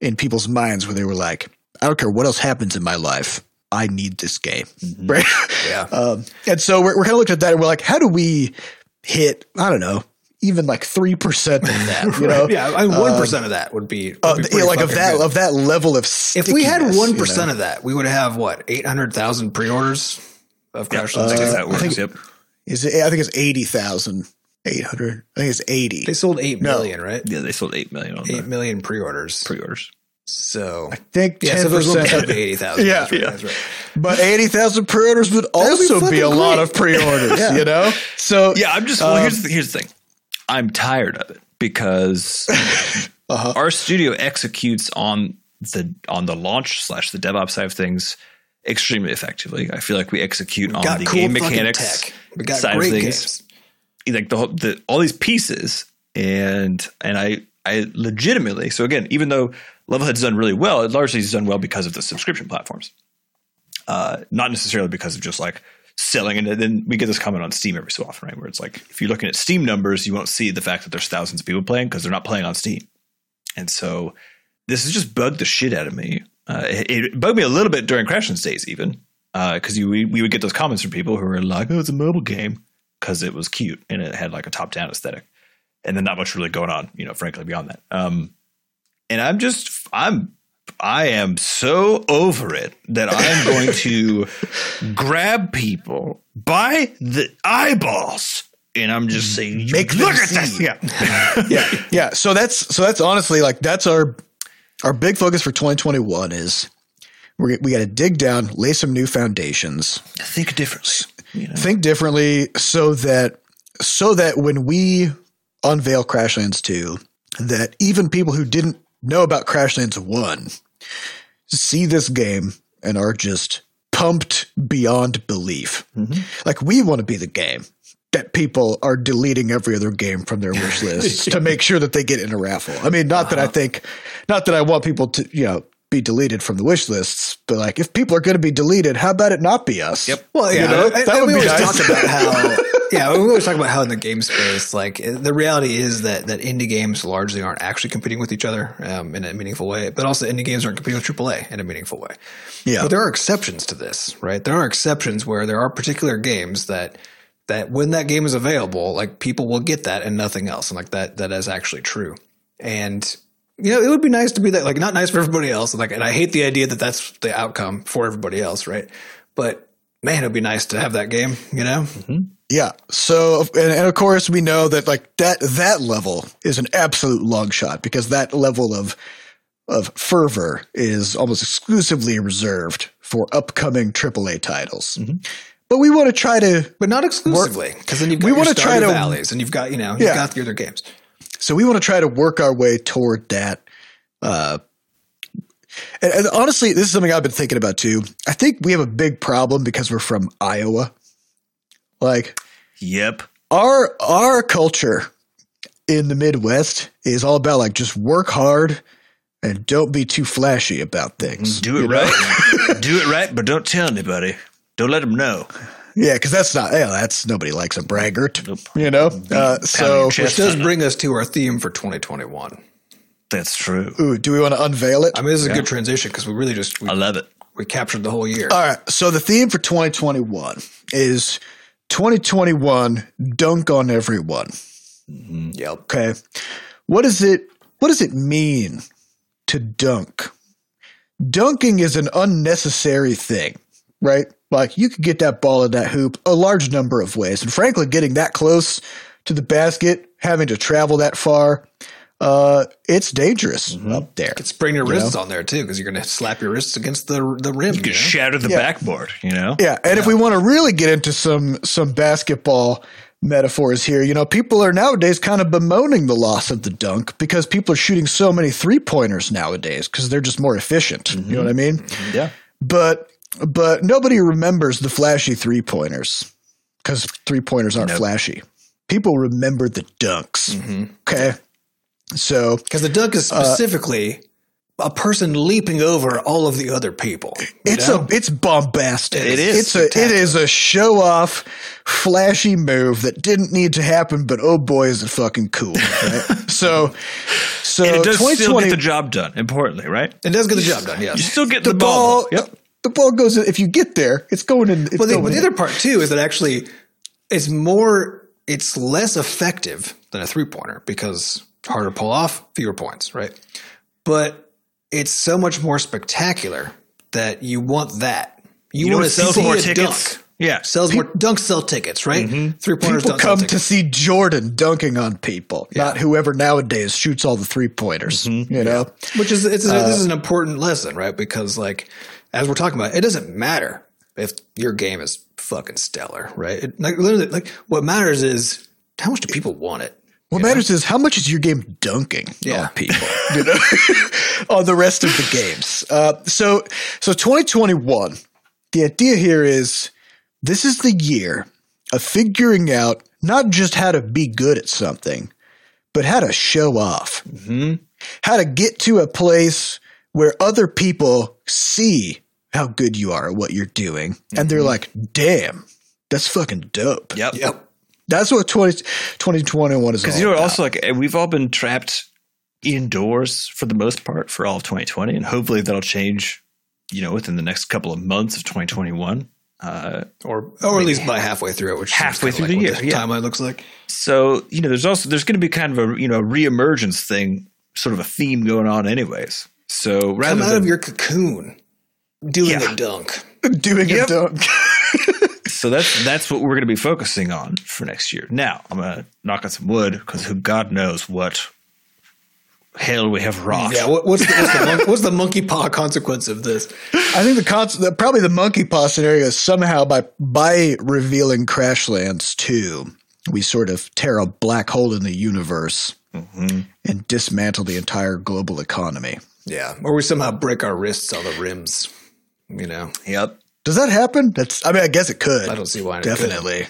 Speaker 2: in people's minds where they were like, I don't care what else happens in my life. I need this game. Right.
Speaker 1: Yeah.
Speaker 2: Um, and so we're, we're kind of looking at that and we're like, how do we hit, I don't know, even like 3% of that, you know?
Speaker 1: yeah, I mean, one um, of that would be, would
Speaker 2: Uh,
Speaker 1: be
Speaker 2: yeah, like of that,
Speaker 1: good.
Speaker 2: of that level of
Speaker 1: If we had one
Speaker 2: you know?
Speaker 1: of that, we would have what eight hundred thousand pre-orders of Crash
Speaker 3: I
Speaker 1: Lands.
Speaker 3: think that works.
Speaker 2: think-
Speaker 3: yep.
Speaker 2: Is it, I think it's 80,000. 800. I think it's 80.
Speaker 1: They sold eight
Speaker 2: No.
Speaker 1: million, right?
Speaker 3: Yeah, they sold eight million on
Speaker 1: Eight
Speaker 3: the
Speaker 1: million pre-orders.
Speaker 3: pre-orders.
Speaker 1: so
Speaker 2: I think
Speaker 1: yeah, so if it was one
Speaker 2: 10%.
Speaker 1: percent, it'd eighty thousand.
Speaker 2: Yeah.
Speaker 1: that's right,
Speaker 3: Yeah.
Speaker 1: that's right.
Speaker 2: But 80,000 pre-orders would also be,
Speaker 1: fucking
Speaker 2: a lot of pre-orders,
Speaker 1: Yeah.
Speaker 2: you know? So
Speaker 3: Yeah, I'm just. well, um, here's the, here's the thing. I'm tired of it because
Speaker 2: Uh-huh.
Speaker 3: our studio executes on the on the launch slash the DevOps side of things extremely effectively. I feel like we execute on the
Speaker 1: cool
Speaker 3: game mechanics
Speaker 1: tech. We got
Speaker 3: side
Speaker 1: great
Speaker 3: of things.
Speaker 1: games.
Speaker 3: like the, the all these pieces and and I I legitimately so again even though Levelhead's done really well it largely is done well because of the subscription platforms uh not necessarily because of just like selling and then we get this comment on Steam every so often right where it's like if you're looking at Steam numbers you won't see the fact that there's thousands of people playing because they're not playing on Steam and so this has just bugged the shit out of me uh, it, it bugged me a little bit during Crashlands days even because you we, we would get those comments from people who were like oh it's a mobile game because it was cute and it had like a top down aesthetic, and then not much really going on, you know, frankly beyond that. Um, and I'm just I'm I am so over it that I'm going to grab people by the eyeballs and I'm just saying,
Speaker 2: Make
Speaker 3: look at this. Yeah.
Speaker 2: yeah, yeah. So that's so that's honestly like that's our our big focus for 2021 is we we got to dig down, lay some new foundations,
Speaker 3: Think differently. You know?
Speaker 2: think differently, so that so that when we unveil Crashlands 2, that even people who didn't know about Crashlands 1 see this game and are just pumped beyond belief. Mm-hmm. Like we want to be the game that people are deleting every other game from their wish lists to make sure that they get in a raffle. I mean, not that I uh-huh. think, not that I want people to, you know, be deleted from the wish lists, but like if people are going to be deleted, how about it not be us?
Speaker 3: Yep.
Speaker 1: Well, yeah,
Speaker 2: You know,
Speaker 1: and-
Speaker 2: that
Speaker 1: and
Speaker 2: would
Speaker 1: we
Speaker 2: be
Speaker 1: always
Speaker 2: nice.
Speaker 1: talk about how. Yeah, we always talk about how in the game space, like the reality is that that indie games largely aren't actually competing with each other um, in a meaningful way, but also indie games aren't competing with AAA in a meaningful way.
Speaker 2: Yeah.
Speaker 1: But there are exceptions to this, right? There are exceptions where there are particular games that that when that game is available, like people will get that and nothing else, and like that that is actually true. And you know, it would be nice to be that, like not nice for everybody else, and like, and I hate the idea that that's the outcome for everybody else, right? But man, it'd be nice to have that game, you know? Mm-hmm.
Speaker 2: Yeah. So, and, and of course, we know that like that that level is an absolute long shot because that level of of fervor is almost exclusively reserved for upcoming AAA titles. Mm-hmm. But we want to try to,
Speaker 1: But not exclusively, because then you've got
Speaker 2: we
Speaker 1: we
Speaker 2: wanna
Speaker 1: want to
Speaker 2: try to-
Speaker 1: valleys, and you've got you know you've
Speaker 2: Yeah.
Speaker 1: got the other games.
Speaker 2: So we want to try to work our way toward that. Uh, and, and honestly, this is something I've been thinking about too. I think we have a big problem because we're from Iowa. Like,
Speaker 3: Yep.
Speaker 2: our our culture in the Midwest is all about like just work hard and don't be too flashy about things.
Speaker 3: Do it right. Do it right, but don't tell anybody. Don't let them know.
Speaker 2: Yeah, because that's not. Yeah, that's nobody likes a braggart.
Speaker 3: Nope.
Speaker 2: You know. Uh, so.
Speaker 1: Which does bring us to our theme for 2021.
Speaker 3: That's true.
Speaker 2: ooh, do we want to unveil it?
Speaker 1: I mean, this is a good transition because we really just we,
Speaker 3: I love it.
Speaker 1: we captured the whole year.
Speaker 2: All right. So the theme for 2021 is 2021 dunk on everyone.
Speaker 1: yep.
Speaker 2: Okay. What does it what does it mean to dunk? Dunking is an unnecessary thing, right? Like you could get that ball in that hoop a large number of ways. And frankly, getting that close to the basket, having to travel that far, uh, it's dangerous mm-hmm. up there.
Speaker 1: Could sprain your wrists on there too, because you're going to slap your wrists against the the rim.
Speaker 3: You
Speaker 1: You
Speaker 3: could
Speaker 1: know?
Speaker 3: shatter the
Speaker 2: Yeah.
Speaker 3: backboard, you know?
Speaker 2: Yeah, and if we want to really get into some some basketball metaphors here, you know, people are nowadays kind of bemoaning the loss of the dunk because people are shooting so many three pointers nowadays because they're just more efficient. You know mm-hmm. what I mean? Mm-hmm.
Speaker 3: Yeah.
Speaker 2: But but nobody remembers the flashy three pointers because three pointers aren't flashy. People remember the dunks. Mm-hmm. Okay, so
Speaker 1: Because the dunk is uh, specifically a person leaping over all of the other people.
Speaker 2: It's
Speaker 1: know?
Speaker 2: a it's bombastic.
Speaker 3: It is
Speaker 2: It's a it is a show off, flashy move that didn't need to happen, but oh boy, is it fucking cool! Right? so, so
Speaker 3: And it does still
Speaker 2: 2020
Speaker 3: get the job done, importantly, right?
Speaker 1: it does get the job done. Yes, you
Speaker 3: still get
Speaker 2: the
Speaker 3: the,
Speaker 2: ball.
Speaker 3: ball. Yep.
Speaker 2: The ball goes. If you get there, it's going in. It's
Speaker 1: But the,
Speaker 2: going
Speaker 1: but the
Speaker 2: in.
Speaker 1: other part too is that actually it's more it's less effective than a three pointer because harder to pull off, fewer points, right? But it's so much more spectacular that you want that. You,
Speaker 3: You
Speaker 1: want to
Speaker 3: sell
Speaker 1: see
Speaker 3: more
Speaker 1: a
Speaker 3: tickets?
Speaker 1: dunk.
Speaker 3: Yeah.
Speaker 1: Sells more dunks sell tickets, right? Three pointers
Speaker 2: People
Speaker 1: don't sell
Speaker 2: come to see Jordan dunking on people, not whoever nowadays shoots all the three pointers.
Speaker 1: Mm-hmm.
Speaker 2: You know,
Speaker 1: Which is it's
Speaker 2: Uh,
Speaker 1: this is an important lesson, right? Because like as we're talking about, it doesn't matter if your game is fucking stellar, right? It, like literally, like what matters is how much do people want it.
Speaker 2: What matters is how much is your game dunking
Speaker 1: Yeah.
Speaker 2: on people, you know, on the rest of the games. Uh, so, so 2021, the idea here is this is the year of figuring out not just how to be good at something, but how to show off, how to get to a place where other people see how good you are at what you're doing, and they're like, "Damn, that's fucking dope."
Speaker 3: Yep.
Speaker 1: Yep.
Speaker 2: That's what 20, 2021 is
Speaker 3: Because you know,
Speaker 2: about.
Speaker 3: also like we've all been trapped indoors for the most part for all of 2020, and hopefully that'll change. You know, within the next couple of months of 2021. uh,
Speaker 1: or or at least by halfway through it, which
Speaker 3: Halfway through
Speaker 1: like
Speaker 3: the
Speaker 1: what
Speaker 3: year, yeah.
Speaker 1: timeline looks like.
Speaker 3: So you know, there's also there's going to be kind of a you know reemergence thing, sort of a theme going on, anyways. So rather
Speaker 1: Come out
Speaker 3: than,
Speaker 1: of your cocoon, doing
Speaker 3: Yeah.
Speaker 1: a dunk.
Speaker 2: Doing
Speaker 3: Yep.
Speaker 2: a dunk.
Speaker 3: so that's that's what we're going to be focusing on for next year. Now I'm going to knock on some wood because who God knows what hell we have wrought.
Speaker 1: Yeah, what, what's the what's the, mon- what's the monkey paw consequence of this?
Speaker 2: I think the, con- the probably the monkey paw scenario is somehow by by revealing Crashlands 2, we sort of tear a black hole in the universe mm-hmm. and dismantle the entire global economy.
Speaker 1: Yeah, or we somehow break our wrists on the rims. You know,
Speaker 3: Yep.
Speaker 2: Does that happen? That's I mean I guess it could.
Speaker 1: I don't see why. it.
Speaker 2: Definitely.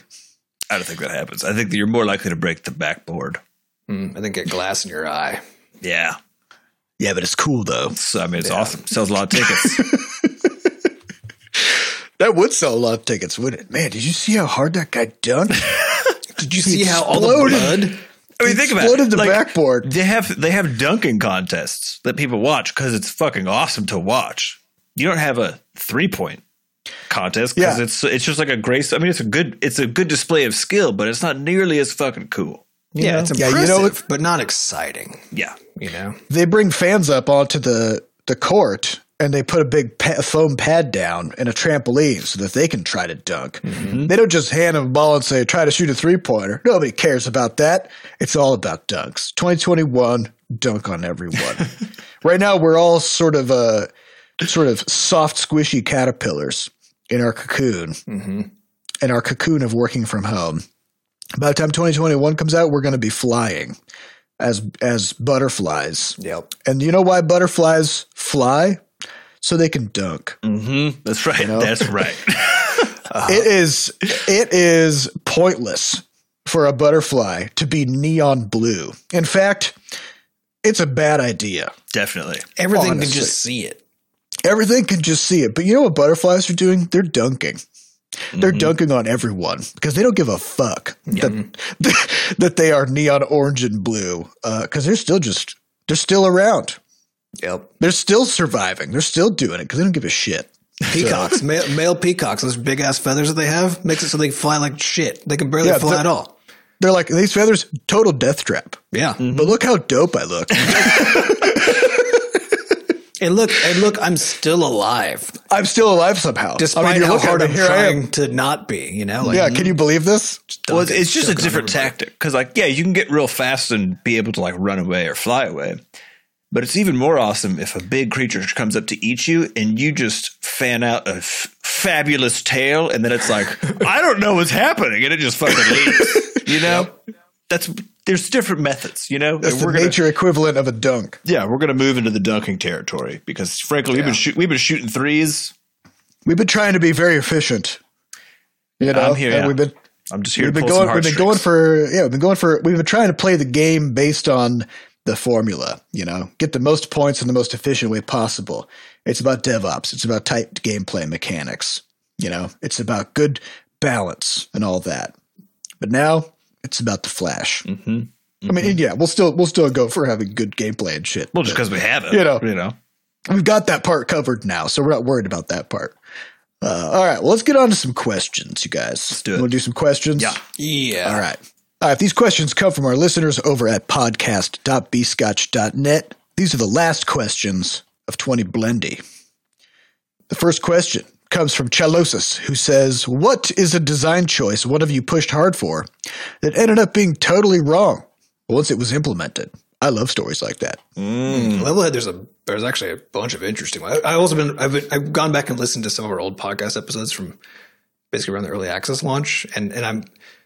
Speaker 3: I don't think that happens. I think that you're more likely to break the backboard.
Speaker 1: Mm, I think get glass in your eye.
Speaker 3: Yeah.
Speaker 2: Yeah, but it's cool though.
Speaker 3: So I mean, it's awesome. Sells a lot of tickets.
Speaker 2: That would sell a lot of tickets, wouldn't it? Man, did you see how hard that guy dunked?
Speaker 1: Did you see how all the blood?
Speaker 3: I mean, think about
Speaker 2: Exploded
Speaker 3: it.
Speaker 2: the
Speaker 3: Like,
Speaker 2: backboard.
Speaker 3: They have they have dunking contests that people watch because it's fucking awesome to watch. You don't have a three point contest because
Speaker 2: Yeah.
Speaker 3: it's it's just like a grace. I mean, it's a good it's a good display of skill, but it's not nearly as fucking cool. You
Speaker 1: Yeah,
Speaker 3: know?
Speaker 1: it's
Speaker 2: Yeah,
Speaker 1: impressive,
Speaker 2: you know
Speaker 1: but not exciting.
Speaker 3: yeah.
Speaker 1: You know,
Speaker 2: They bring fans up onto the the court and they put a big pa- foam pad down and a trampoline so that they can try to dunk. They don't just hand them a ball and say, try to shoot a three pointer. Nobody cares about that. It's all about dunks. 2021, dunk on everyone. right now, we're all sort of uh, sort of soft, squishy caterpillars in our cocoon, in our cocoon of working from home. By the time 2021 comes out, we're going to be flying as as butterflies.
Speaker 1: yep.
Speaker 2: And you know why butterflies fly? So they can dunk.
Speaker 3: Mm-hmm. That's right. That's right.
Speaker 2: It is it is pointless for a butterfly to be neon blue. In fact, it's a bad idea.
Speaker 3: Definitely.
Speaker 1: Everything
Speaker 2: Honestly.
Speaker 1: can just see it.
Speaker 2: Everything can just see it. But you know what butterflies are doing? They're dunking. They're mm-hmm. dunking on everyone because they don't give a fuck that, that they are neon orange and blue uh, because they're still just they're still around.
Speaker 1: Yep.
Speaker 2: They're still surviving. They're still doing it because they don't give a shit.
Speaker 1: Peacocks, male, male peacocks, those big ass feathers that they have makes it so they fly like shit. They can barely
Speaker 2: Yeah,
Speaker 1: fly at all.
Speaker 2: They're like these feathers, total death trap.
Speaker 1: Yeah.
Speaker 2: But look how dope I look.
Speaker 1: And look, and look, I'm still alive,
Speaker 2: I'm still alive somehow.
Speaker 1: despite
Speaker 2: I mean, you
Speaker 1: how
Speaker 2: look
Speaker 1: hard
Speaker 2: me,
Speaker 1: I'm trying to not be. You know, like,
Speaker 2: Yeah, can you believe this?
Speaker 3: Well,
Speaker 1: dunk
Speaker 3: it's just a different tactic because, like, yeah, you can get real fast and be able to like run away or fly away. But it's even more awesome if a big creature comes up to eat you and you just fan out a f- fabulous tail, and then it's like, I don't know what's happening, and it just fucking leaves. You know, that's there's different methods. You know,
Speaker 2: That's the
Speaker 3: gonna-
Speaker 2: nature equivalent of a dunk.
Speaker 3: yeah, we're gonna move into the dunking territory because, frankly, we've been shoot, we've been shooting threes.
Speaker 2: We've been trying to be very efficient. You know,
Speaker 3: I'm here,
Speaker 2: and
Speaker 3: yeah.
Speaker 2: we've been
Speaker 3: I'm just here
Speaker 2: we've
Speaker 3: to
Speaker 2: been going we've been going for yeah we've been going for we've been trying to play the game based on the formula you know get the most points in the most efficient way possible it's about devops it's about tight gameplay mechanics you know it's about good balance and all that but now it's about the flash
Speaker 3: Mm-hmm.
Speaker 2: i mean yeah we'll still we'll still go for having good gameplay and shit
Speaker 3: Well, just because we have it,
Speaker 2: You know.
Speaker 3: you know.
Speaker 2: we've got that part covered now, so we're not worried about that part. Uh, all right, well, let's get on to some questions, you guys. Let's
Speaker 3: do it.
Speaker 2: Want to do some questions?
Speaker 3: Yeah.
Speaker 1: yeah.
Speaker 2: All right. All right. These questions come from our listeners over at podcast.bscotch.net. These are the last questions of 20 Blendy. The first question comes from Chalosis, who says, What is a design choice one of you pushed hard for that ended up being totally wrong once it was implemented? I love stories like that. Mm.
Speaker 1: Levelhead, there's a there's actually a bunch of interesting ones. I, I also been I've been, I've gone back and listened to some of our old podcast episodes from basically around the early access launch, and and I'm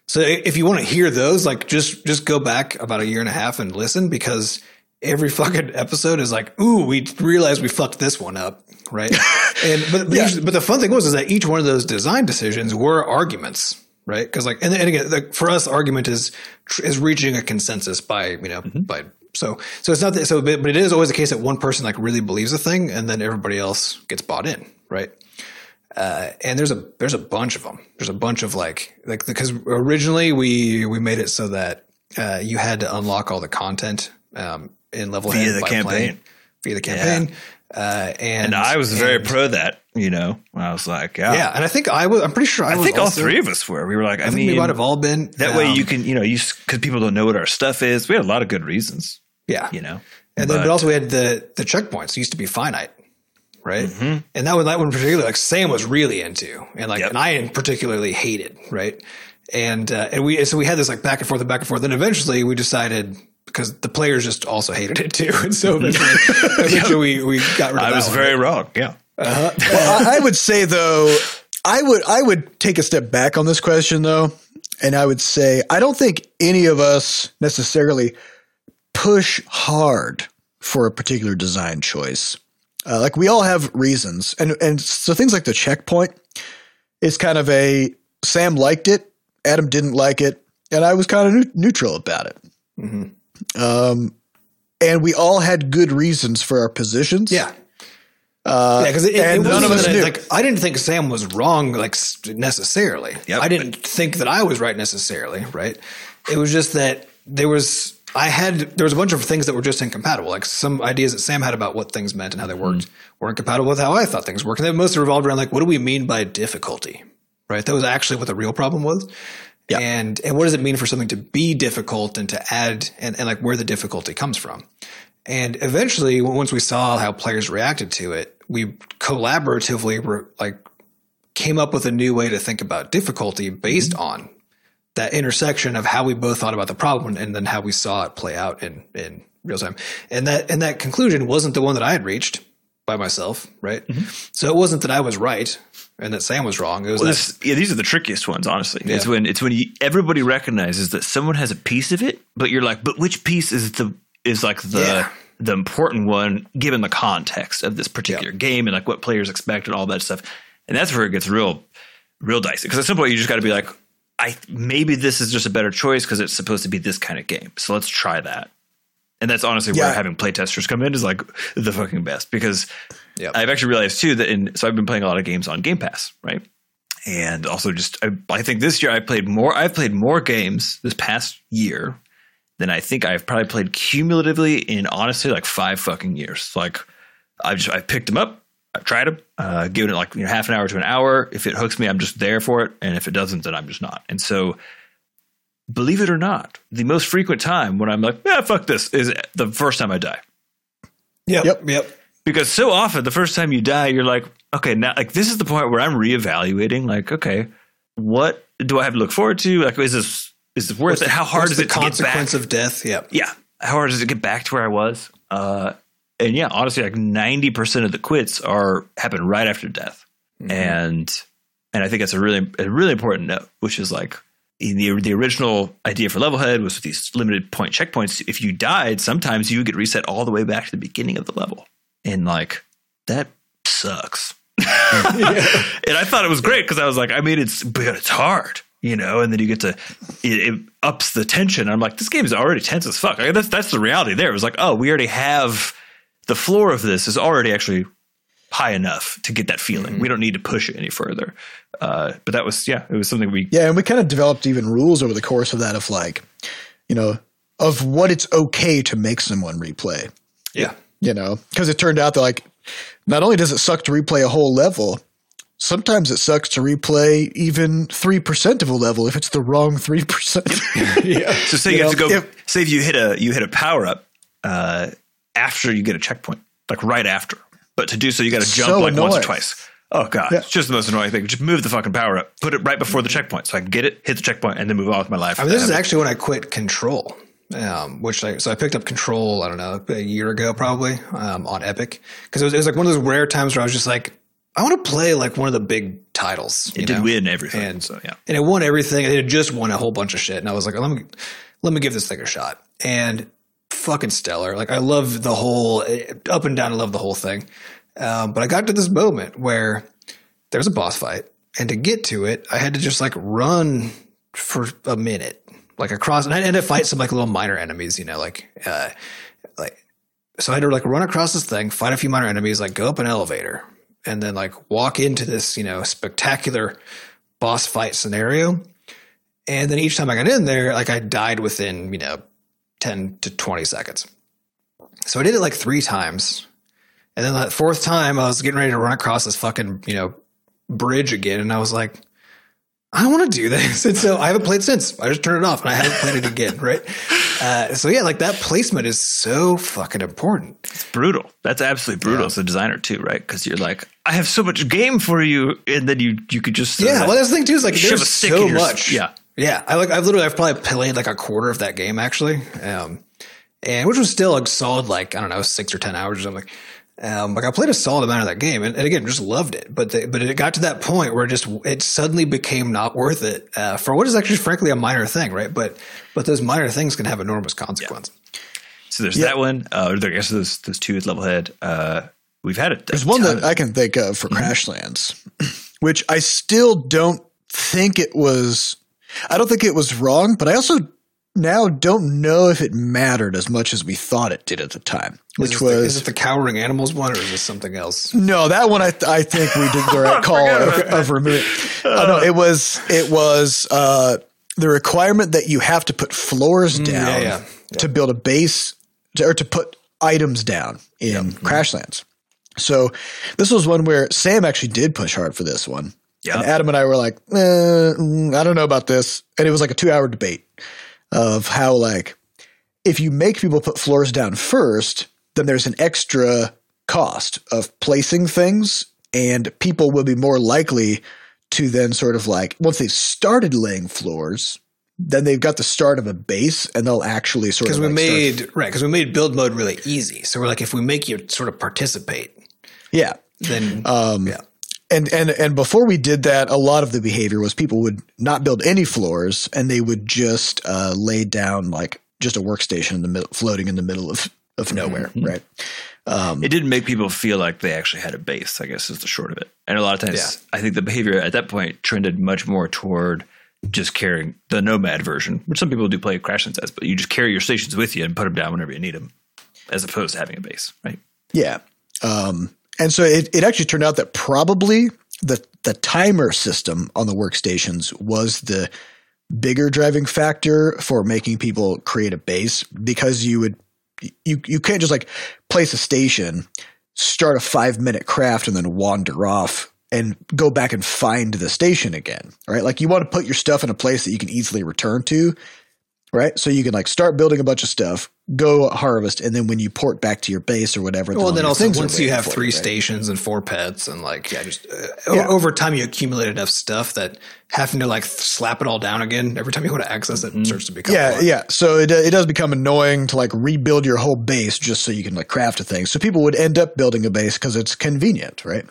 Speaker 1: so if you want to hear those, like just just go back about a year and a half and listen because every fucking episode is like, ooh, we realized we fucked this one up, right? and but but, usually- but the fun thing was is that each one of those design decisions were arguments. Right, because like, and, and again, like for us, argument is is reaching a consensus by you know by so so it's not that so but, but it is always the case that one person like really believes a thing and then everybody else gets bought in right uh, and there's a there's a bunch of them there's a bunch of like like because originally we we made it so that uh, you had to unlock all the content um, in level
Speaker 3: Via the
Speaker 1: by
Speaker 3: campaign.
Speaker 1: playing- via the campaign Uh, and,
Speaker 3: And I was very
Speaker 1: and-
Speaker 3: pro that, you know. I was like, yeah.
Speaker 1: yeah, and I think I was. I'm pretty sure I,
Speaker 3: I think all three of us were. We were like, I,
Speaker 1: I
Speaker 3: mean,
Speaker 1: we might have all been
Speaker 3: that way
Speaker 1: um,
Speaker 3: you can, you know, you because people don't know what our stuff is. We had a lot of good reasons,
Speaker 1: Yeah,
Speaker 3: you know.
Speaker 1: and then
Speaker 3: But-
Speaker 1: but also we had the the checkpoints used to be finite, right?
Speaker 3: Mm-hmm.
Speaker 1: And that one that one in particular, like Sam was really into, and like
Speaker 3: Yep.
Speaker 1: and I particularly hated, right? And uh, and we and so we had this like back and forth and back and forth. Then eventually we decided because the players just also hated it too, and so eventually, eventually we, we got rid of
Speaker 3: I
Speaker 1: that
Speaker 3: was
Speaker 1: one.
Speaker 3: very wrong. Yeah.
Speaker 2: Well, I, I would say though, I would I would take a step back on this question though, and I would say I don't think any of us necessarily push hard for a particular design choice. Uh, like we all have reasons, and and so things like the checkpoint is kind of a Sam liked it, Adam didn't like it, and I was kind of neu- neutral about it.
Speaker 1: Mhm.
Speaker 2: Um, and we all had good reasons for our positions.
Speaker 1: Yeah.
Speaker 2: Uh,
Speaker 1: Yeah, because it, it, it
Speaker 2: none of us knew.
Speaker 1: like I didn't think Sam was wrong like necessarily.
Speaker 3: Yep.
Speaker 1: I didn't think that I was right necessarily. Right. It was just that there was I had there was a bunch of things that were just incompatible. Like some ideas that Sam had about what things meant and how they worked were incompatible with how I thought things worked. And they mostly revolved around like what do we mean by difficulty? Right. That was actually what the real problem was. And and what does it mean for something to be difficult and to add and, and like where the difficulty comes from? And eventually, once we saw how players reacted to it, we collaboratively were like came up with a new way to think about difficulty based mm-hmm. on that intersection of how we both thought about the problem and then how we saw it play out in in real time. And that and that conclusion wasn't the one that I had reached by myself, right? Mm-hmm. So it wasn't that I was right and that Sam was wrong. It was
Speaker 3: Well, this, yeah, these are the trickiest ones, honestly. It's when it's when you, everybody recognizes that someone has a piece of it, but you're like, but which piece is the is like the
Speaker 1: Yeah.
Speaker 3: the important one given the context of this particular game and like what players expect and all that stuff. And that's where it gets real real dicey. Because at some point you just got to be like, I maybe this is just a better choice because it's supposed to be this kind of game. So let's try that. And that's honestly where
Speaker 2: Yeah.
Speaker 3: having playtesters come in is like the fucking best because
Speaker 1: Yep.
Speaker 3: I've actually realized too that in so I've been playing a lot of games on Game Pass, right? And also just I, I think this year I played more I've played more games this past year than I think I've probably played cumulatively in honestly like five fucking years. Like I've just I picked them up, I've tried them, uh, given it like you know half an hour to an hour. If it hooks me, I'm just there for it, and if it doesn't, then I'm just not. And so, believe it or not, the most frequent time when I'm like, yeah, fuck this, is the first time I die
Speaker 1: Yep.
Speaker 2: Yep.
Speaker 1: Yep.
Speaker 3: Because so often the first time you die you're like okay now like this is the point where i'm reevaluating like okay what do i have to look forward to? Like is this is this worth it? How hard
Speaker 1: What's
Speaker 3: is
Speaker 1: the
Speaker 3: it to get back?
Speaker 1: consequence of death? Yeah,
Speaker 3: yeah. How hard is it to get back to where i was? Uh and yeah honestly like 90% of the quits are happen right after death. And and i think that's a really a really important note which is like in the the original idea for Levelhead was with these limited point checkpoints. If you died, sometimes you would get reset all the way back to the beginning of the level, and like that sucks. and I thought it was great because I was like, I mean, it's but it's hard, you know. And then you get to it, it ups the tension. I'm like, this game is already tense as fuck. Like, that's that's the reality. There, it was like, oh, we already have the floor of this is already actually high enough to get that feeling. We don't need to push it any further. Uh, but that was yeah, it was something we
Speaker 2: Yeah, and we kind of developed even rules over the course of that of like, you know, of what it's okay to make someone replay.
Speaker 1: Yeah.
Speaker 2: You know, because it turned out that like, not only does it suck to replay a whole level, sometimes it sucks to replay even three percent of a level if it's the wrong three percent.
Speaker 1: Yeah.
Speaker 3: So say you,
Speaker 2: You
Speaker 3: have to go.
Speaker 2: if-
Speaker 3: say if you hit a you hit a power up uh, after you get a checkpoint, like right after. But to do so, you got to jump
Speaker 2: So
Speaker 3: like once or twice. Oh god,
Speaker 2: Yeah.
Speaker 3: it's just the most annoying thing. Just move the fucking power up, put it right before the checkpoint, so I can get it, hit the checkpoint, and then move on with my life.
Speaker 1: I mean, this is actually when I quit Control, um, which I so I picked up Control. I don't know a year ago probably um, on Epic because it was, it was like one of those rare times where I was just like, I want to play like one of the big titles.
Speaker 3: it did
Speaker 1: know?
Speaker 3: win everything.
Speaker 1: And-
Speaker 3: so yeah,
Speaker 1: and it won everything. It had just won a whole bunch of shit, and I was like, let me let me give this thing a shot. And fucking stellar. Like I love the whole up and down. I love the whole thing. Um, but I got to this moment where there was a boss fight, and to get to it, I had to just like run for a minute, like across, and I had to fight some like little minor enemies, you know, like uh, like so I had to like run across this thing, fight a few minor enemies, like go up an elevator, and then like walk into this, you know, spectacular boss fight scenario. And then each time I got in there, like I died within, you know, 10 to 20 seconds. So I did it like three times. And then that fourth time, I was getting ready to run across this fucking you know bridge again, and I was like, I don't want to do this. And so I haven't played since. I just turned it off and I haven't played it again. Right. Uh, so yeah, like that placement is so fucking important.
Speaker 3: It's brutal. That's absolutely brutal
Speaker 1: Yeah.
Speaker 3: as a designer too, right? Because you're like, I have so much game for you, and then you you could just uh,
Speaker 1: Yeah. Well, that's the thing too. Is like there's so
Speaker 3: your
Speaker 1: much.
Speaker 3: yeah.
Speaker 1: Yeah. I like, I've literally, I've probably played like a quarter of that game actually. Um, and which was still like solid, like, I don't know, six or 10 hours or something. Um, like I played a solid amount of that game and, and again, just loved it. But, the, but it got to that point where it just, it suddenly became not worth it, uh, for what is actually frankly a minor thing, right? But, but those minor things can have enormous consequences.
Speaker 3: so there's that one. Uh, there, I guess those those two with Levelhead. Uh, we've had it.
Speaker 2: There's one that I can think of for
Speaker 3: Mm-hmm.
Speaker 2: Crashlands, which I still don't think it was. I don't think it was wrong, but I also now don't know if it mattered as much as we thought it did at the time. Which
Speaker 1: Is
Speaker 2: was
Speaker 1: the, is it the cowering animals one or is this something else?
Speaker 2: no, that one I, th- I think we did the right call of, of removing. Uh, no, it was it was uh, the requirement that you have to put floors down
Speaker 1: Mm, yeah, yeah.
Speaker 2: to build a base to, or to put items down in Crashlands. So this was one where Sam actually did push hard for this one.
Speaker 3: Yeah.
Speaker 2: And Adam and I were like, eh, mm, I don't know about this. And it was like a two hour debate of how like if you make people put floors down first, then there's an extra cost of placing things, and people will be more likely to then sort of like once they've started laying floors, then they've got the start of a base, and they'll actually sort of
Speaker 1: Because we
Speaker 2: like start-
Speaker 1: made, right, because we made build mode really easy. So we're like, if we make you sort of participate,
Speaker 2: yeah.
Speaker 1: then
Speaker 2: Um,
Speaker 1: Yeah.
Speaker 2: And and and before we did that, a lot of the behavior was people would not build any floors, and they would just uh, lay down like just a workstation in the middle, floating in the middle of of nowhere, right? Um,
Speaker 3: it didn't make people feel like they actually had a base. I guess is the short of it. And a lot of times,
Speaker 1: Yeah.
Speaker 3: I think the behavior at that point trended much more toward just carrying the nomad version, which some people do play Crashlands as, but you just carry your stations with you and put them down whenever you need them, as opposed to having a base, right?
Speaker 2: Yeah. Um, and so it, it actually turned out that probably the the timer system on the workstations was the bigger driving factor for making people create a base because you would you you can't just like place a station, start a five minute craft, and then wander off and go back and find the station again. Right? Like you want to put your stuff in a place that you can easily return to. Right, so you can like start building a bunch of stuff, go harvest, and then when you port back to your base or whatever,
Speaker 1: well, then also once you have three
Speaker 2: right?
Speaker 1: stations and four pets and like yeah, just uh,
Speaker 2: Yeah.
Speaker 1: over time you accumulate enough stuff that having to like slap it all down again every time you want to access it mm-hmm. starts to become
Speaker 2: Yeah,
Speaker 1: lot.
Speaker 2: yeah. So it, uh, it does become annoying to like rebuild your whole base just so you can like craft a thing. So people would end up building a base because it's convenient, right?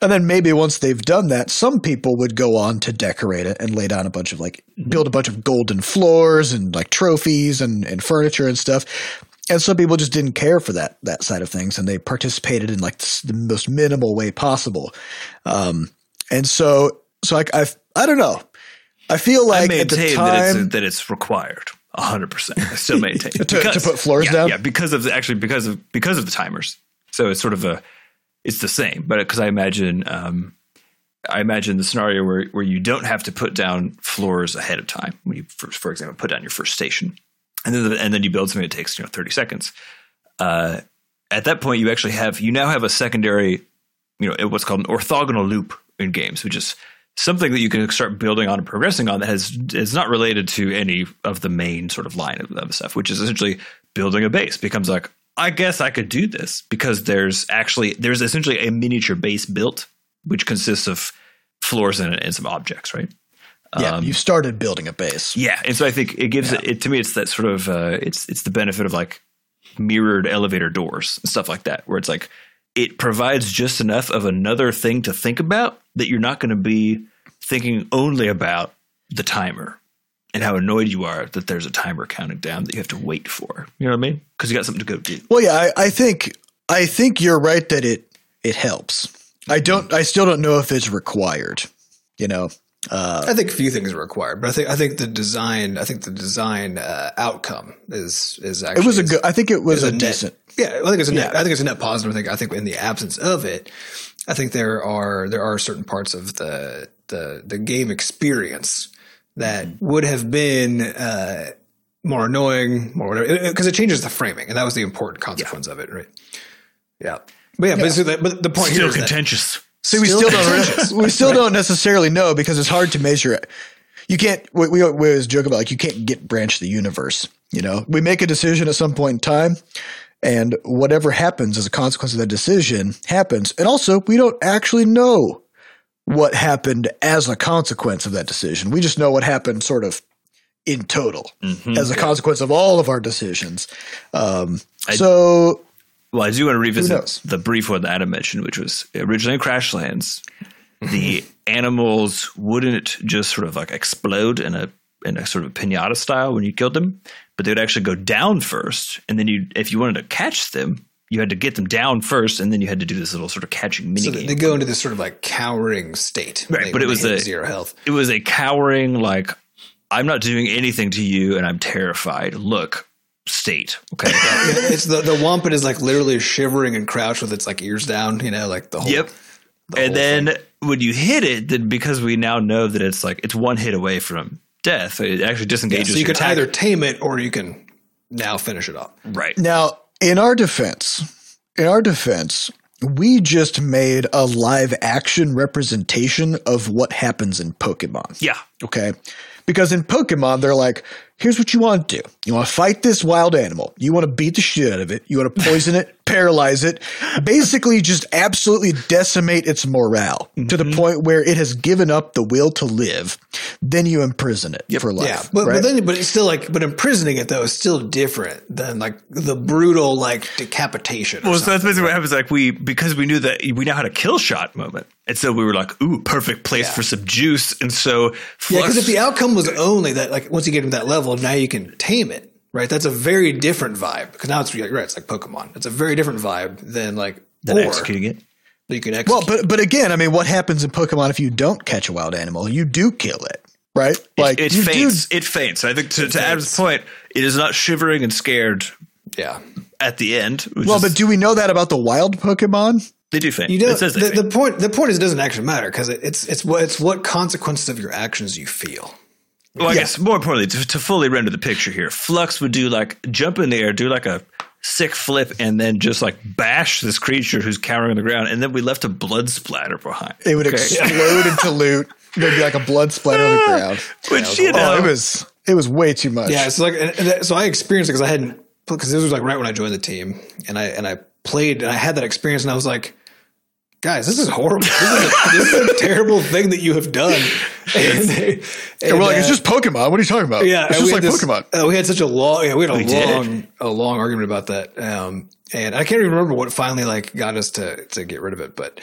Speaker 2: And then maybe once they've done that, some people would go on to decorate it and lay down a bunch of like mm-hmm. build a bunch of golden floors and like trophies and, and furniture and stuff. And some people just didn't care for that that side of things, and they participated in like s- the most minimal way possible. Um, and so, so like I, I don't know. I feel
Speaker 3: I
Speaker 2: like at the
Speaker 3: maintain
Speaker 2: time,
Speaker 3: that it's that it's required. hundred percent. I still maintain
Speaker 2: To- to put floors
Speaker 3: yeah,
Speaker 2: down?
Speaker 3: Yeah, because of the, actually because of because of the timers. So it's sort of a it's the same, but because I imagine um, I imagine the scenario where where you don't have to put down floors ahead of time. When you, for, for example, put down your first station, and then and then you build something that takes you know thirty seconds. Uh, at that point, you actually have you now have a secondary, you know, what's called an orthogonal loop in games, which is something that you can start building on and progressing on that has is not related to any of the main sort of line of, of stuff, which is essentially building a base. Becomes like, I guess I could do this because there's actually there's essentially a miniature base built, which consists of floors and, and some objects, right?
Speaker 2: yeah,
Speaker 3: Um,
Speaker 2: you started building a base.
Speaker 3: Yeah, and so I think it gives it, it to me. It's that sort of uh, it's it's the benefit of like mirrored elevator doors and stuff like that, where it's like it provides just enough of another thing to think about that you're not going to be thinking only about the timer and how annoyed you are that there's a timer counting down that you have to wait for. You know what I mean? Because you got something to go do.
Speaker 2: Well, yeah, I, I think I think you're right that it it helps. I don't. I still don't know if it's required. You know. Uh,
Speaker 1: I think a few things are required, but I think I think the design I think the design uh, outcome is is actually
Speaker 2: it was a good. I think it was
Speaker 1: is
Speaker 2: a,
Speaker 1: a net-
Speaker 2: decent.
Speaker 1: Yeah, I think it's a net,
Speaker 2: Yeah.
Speaker 1: I think it's a net positive. I think I think in the absence of it, I think there are there are certain parts of the the the game experience that would have been uh, more annoying, more whatever, because it, changes the framing, and that was the important consequence of it, right? Yeah. But yeah, but, so that, but the point here
Speaker 3: Still
Speaker 1: is that
Speaker 3: contentious.
Speaker 2: See, we
Speaker 1: Still
Speaker 2: still don't we still don't necessarily know because it's hard to measure it. You can't. We, we, we always joke about like you can't get branch the universe. You know, we make a decision at some point in time, and whatever happens as a consequence of that decision happens. And also, we don't actually know what happened as a consequence of that decision. We just know what happened, sort of in total, as a consequence of all of our decisions. Um, so
Speaker 3: Well, I do want to revisit the brief one that Adam mentioned, which was originally in Crashlands. The animals wouldn't just sort of like explode in a in a sort of pinata style when you killed them, but they would actually go down first, and then you, if you wanted to catch them, you had to get them down first, and then you had to do this little sort of catching mini
Speaker 1: so
Speaker 3: game.
Speaker 1: they go into this sort of like cowering state,
Speaker 3: Right,
Speaker 1: they-
Speaker 3: but it was a-
Speaker 1: zero health.
Speaker 3: it was a cowering like I'm not doing anything to you, and I'm terrified. Look, state. Okay.
Speaker 1: it's the the wampus is like literally shivering and crouched with its like ears down, you know, like the whole.
Speaker 3: Yep.
Speaker 1: the
Speaker 3: and
Speaker 1: whole
Speaker 3: then
Speaker 1: thing.
Speaker 3: when you hit it, then because we now know that it's like it's one hit away from death, it actually
Speaker 1: Yeah,
Speaker 3: disengages.
Speaker 1: so you
Speaker 3: your
Speaker 1: can
Speaker 3: attack.
Speaker 1: either tame it or you can now finish it off.
Speaker 3: right.
Speaker 2: Now, in our defense, in our defense, we just made a live action representation of what happens in Pokemon.
Speaker 3: Yeah.
Speaker 2: Okay. Because in Pokemon, they're like, here's what you want to do. You want to fight this wild animal. You want to beat the shit out of it. You want to poison it, paralyze it, basically just absolutely decimate its morale to the mm-hmm. point where it has given up the will to live. Then you imprison it for life.
Speaker 1: Yeah, but,
Speaker 2: right?
Speaker 1: but then but it's still like but imprisoning it though is still different than like the brutal like decapitation.
Speaker 3: Well, so that's basically what happens. Like we, because we knew that we now had a kill shot moment, and so we were like, "Ooh, perfect place
Speaker 1: Yeah.
Speaker 3: for some juice." And so,
Speaker 1: yeah, because if the outcome was only that like once you get to that level, now you can tame it. Right, that's a very different vibe because now it's like right, it's like Pokemon. It's a very different vibe than like
Speaker 3: then
Speaker 1: or
Speaker 3: executing it,
Speaker 1: you can execute.
Speaker 2: Well, but but again, I mean, what happens in Pokemon if you don't catch a wild animal? You do kill it, right? Like
Speaker 3: it
Speaker 2: you
Speaker 3: faints. It faints. I think to, to Adam's point, it is not shivering and scared
Speaker 1: yeah,
Speaker 3: at the end.
Speaker 2: Well,
Speaker 3: is-
Speaker 2: but do we know that about the wild Pokemon?
Speaker 3: they do faint.
Speaker 1: you know
Speaker 3: it says they
Speaker 1: the,
Speaker 3: faint.
Speaker 1: the point. The point is it doesn't actually matter because it, it's it's what it's what consequences of your actions you feel.
Speaker 3: Well, I guess more importantly, to, to fully render the picture here, Flux would do like jump in the air, do like a sick flip, and then just like bash this creature who's cowering on the ground, and then we left a blood splatter behind.
Speaker 2: It would
Speaker 3: Okay.
Speaker 2: explode into loot. There'd be like a blood splatter on the ah, ground.
Speaker 3: Which you know,
Speaker 2: Oh, it was it was way too much.
Speaker 1: Yeah, so like, and, and that- so I experienced it because I hadn't because this was like right when I joined the team, and I and I played and I had that experience, and I was like, guys, this is horrible. This is a, this is a terrible thing that you have done. And, they-
Speaker 2: And we're like,
Speaker 1: uh,
Speaker 2: it's just Pokemon. What are you talking about?
Speaker 1: yeah,
Speaker 2: it's just like
Speaker 1: this-
Speaker 2: Pokemon.
Speaker 1: uh, we had such a long, yeah, we had a
Speaker 3: We did.
Speaker 1: long, a long argument about that, um, and I can't even remember what finally like got us to to get rid of it, but.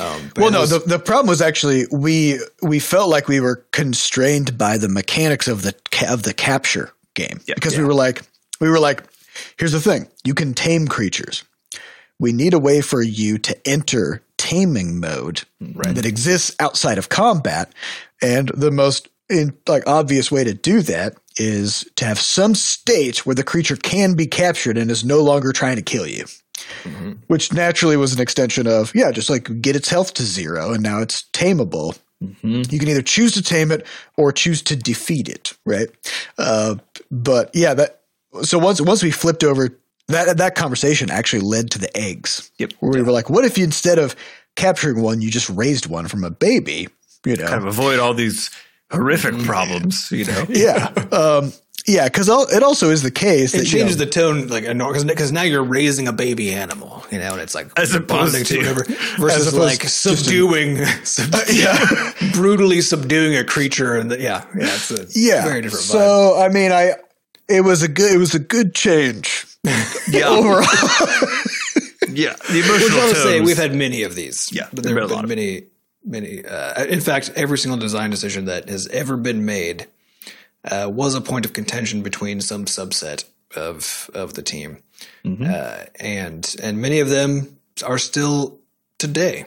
Speaker 1: Um,
Speaker 2: Well, no,
Speaker 1: was-
Speaker 2: the, the problem was actually we we felt like we were constrained by the mechanics of the ca- of the capture game because we were like we were like, here's the thing: you can tame creatures. We need a way for you to enter taming mode that exists outside of combat, and the most in, like obvious way to do that is to have some state where the creature can be captured and is no longer trying to kill you. Which naturally was an extension of yeah just like get its health to zero and now it's tameable. You can either choose to tame it or choose to defeat it right? Uh, but yeah that so once once we flipped over that that conversation actually led to the eggs.
Speaker 3: Yep.
Speaker 2: where we were like what if you instead of capturing one you just raised one from a baby you know?
Speaker 3: Kind of avoid all these horrific problems, you know.
Speaker 2: yeah. Um, yeah because it also is the case
Speaker 1: it
Speaker 2: that you know,
Speaker 1: changes the tone like because now you're raising a baby animal, you know, and it's like
Speaker 3: As
Speaker 1: you're
Speaker 3: opposed
Speaker 1: bonding
Speaker 3: to-
Speaker 1: whatever versus
Speaker 2: opposed
Speaker 1: like
Speaker 2: to a-
Speaker 1: subduing, sub-
Speaker 2: yeah.
Speaker 1: brutally subduing a creature, and the, yeah, yeah, it's a
Speaker 2: yeah.
Speaker 1: very different vibe.
Speaker 2: so i mean i it was a good it was a good change
Speaker 3: Yeah,
Speaker 2: overall
Speaker 3: yeah. The
Speaker 1: Which
Speaker 3: emotional
Speaker 1: I'll say we've had many of these.
Speaker 3: Yeah,
Speaker 1: but
Speaker 3: there have been a
Speaker 1: been
Speaker 3: lot of
Speaker 1: many, many. Uh, in fact, every single design decision that has ever been made uh, was a point of contention between some subset of of the team,
Speaker 3: Mm-hmm.
Speaker 1: uh, and and many of them are still today.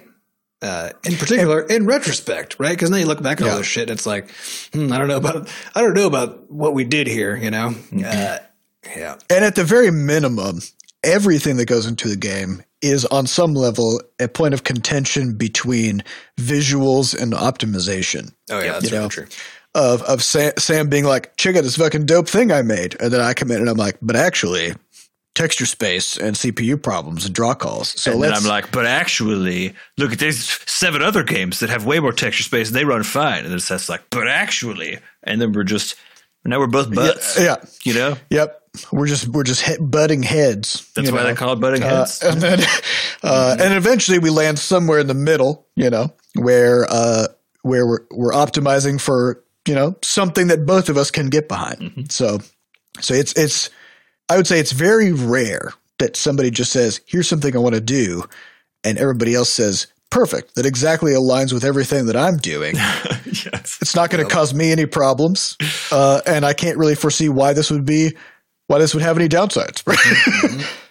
Speaker 1: Uh, in particular, in retrospect, right? Because now you look back at all this shit, and it's like, hmm, I don't know about, I don't know about what we did here, you know?
Speaker 3: Mm-hmm.
Speaker 1: Yeah,
Speaker 2: And at the very minimum, everything that goes into the game is on some level a point of contention between visuals and optimization.
Speaker 1: oh yeah, that's
Speaker 2: You
Speaker 1: really true.
Speaker 2: Of of Sam, Sam being like, check out this fucking dope thing I made, and then I come in and I'm like, but actually, texture space and CPU problems and draw calls. So
Speaker 3: and
Speaker 2: let's
Speaker 3: I'm like, but actually, look, at these seven other games that have way more texture space and they run fine. And then it's like, but actually, and then we're just now we're both butts.
Speaker 2: yeah.
Speaker 3: you know.
Speaker 2: Yep. We're just we're just he- butting heads.
Speaker 3: That's why
Speaker 2: know?
Speaker 3: they call it butting
Speaker 2: Uh,
Speaker 3: heads.
Speaker 2: and then uh, and eventually we land somewhere in the middle, you know, where uh, where we're we're optimizing for you know something that both of us can get behind. So so it's it's I would say it's very rare that somebody just says, "Here's something I want to do," and everybody else says, "Perfect." That exactly aligns with everything that I'm doing.
Speaker 3: yes.
Speaker 2: It's not going to cause me any problems, uh, and I can't really foresee why this would be why this would have any downsides.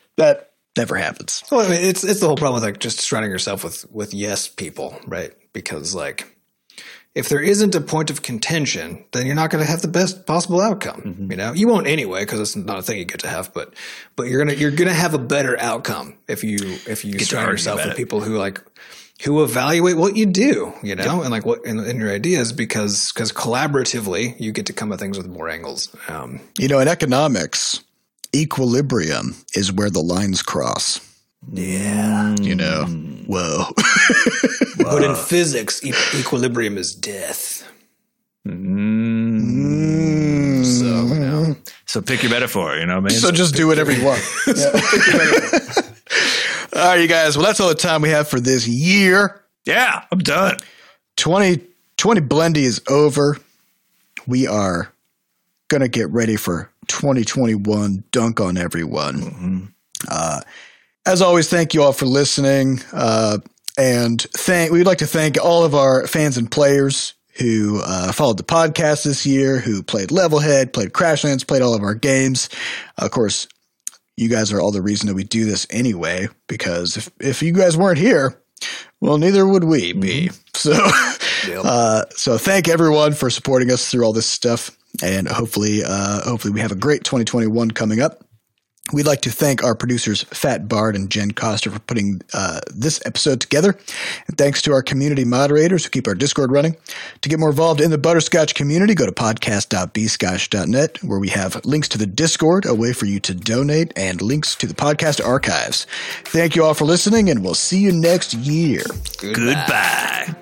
Speaker 2: that never happens.
Speaker 1: Well, I mean, it's it's the whole problem with like just surrounding yourself with with yes people, right? Because like if there isn't a point of contention, then you're not going to have the best possible outcome. Mm-hmm. You know, you won't anyway because it's not a thing you get to have. But but you're gonna you're gonna have a better outcome if you if you surround yourself with
Speaker 3: it.
Speaker 1: people who like who evaluate what you do, you know, and like what in, in your ideas because because collaboratively you get to come at things with more angles. Um,
Speaker 2: You know, in economics, equilibrium is where the lines cross.
Speaker 1: yeah,
Speaker 2: You know, whoa.
Speaker 1: but in physics, e- equilibrium is death.
Speaker 3: Mm.
Speaker 1: So you know.
Speaker 3: So pick your metaphor. You know what I mean?
Speaker 2: so just do whatever you want. All right, you guys. Well, that's all the time we have for this year.
Speaker 3: yeah, I'm done.
Speaker 2: 2020 Blendy is over. We are going to get ready for 2021 Dunk on Everyone. Uh, as always, thank you all for listening. Uh, and thank we'd like to thank all of our fans and players who uh, followed the podcast this year, who played Levelhead, played Crashlands, played all of our games. of course, you guys are all the reason that we do this anyway, because if, if you guys weren't here, well, neither would we be. So, uh, so thank everyone for supporting us through all this stuff, and hopefully, uh, hopefully we have a great 2021 coming up. We'd like to thank our producers, Fat Bard and Jen Coster, for putting uh, this episode together. And thanks to our community moderators who keep our Discord running. To get more involved in the Butterscotch community, go to podcast.bscotch.net, where we have links to the Discord, a way for you to donate, and links to the podcast archives. Thank you all for listening, and we'll see you next year.
Speaker 3: Goodbye.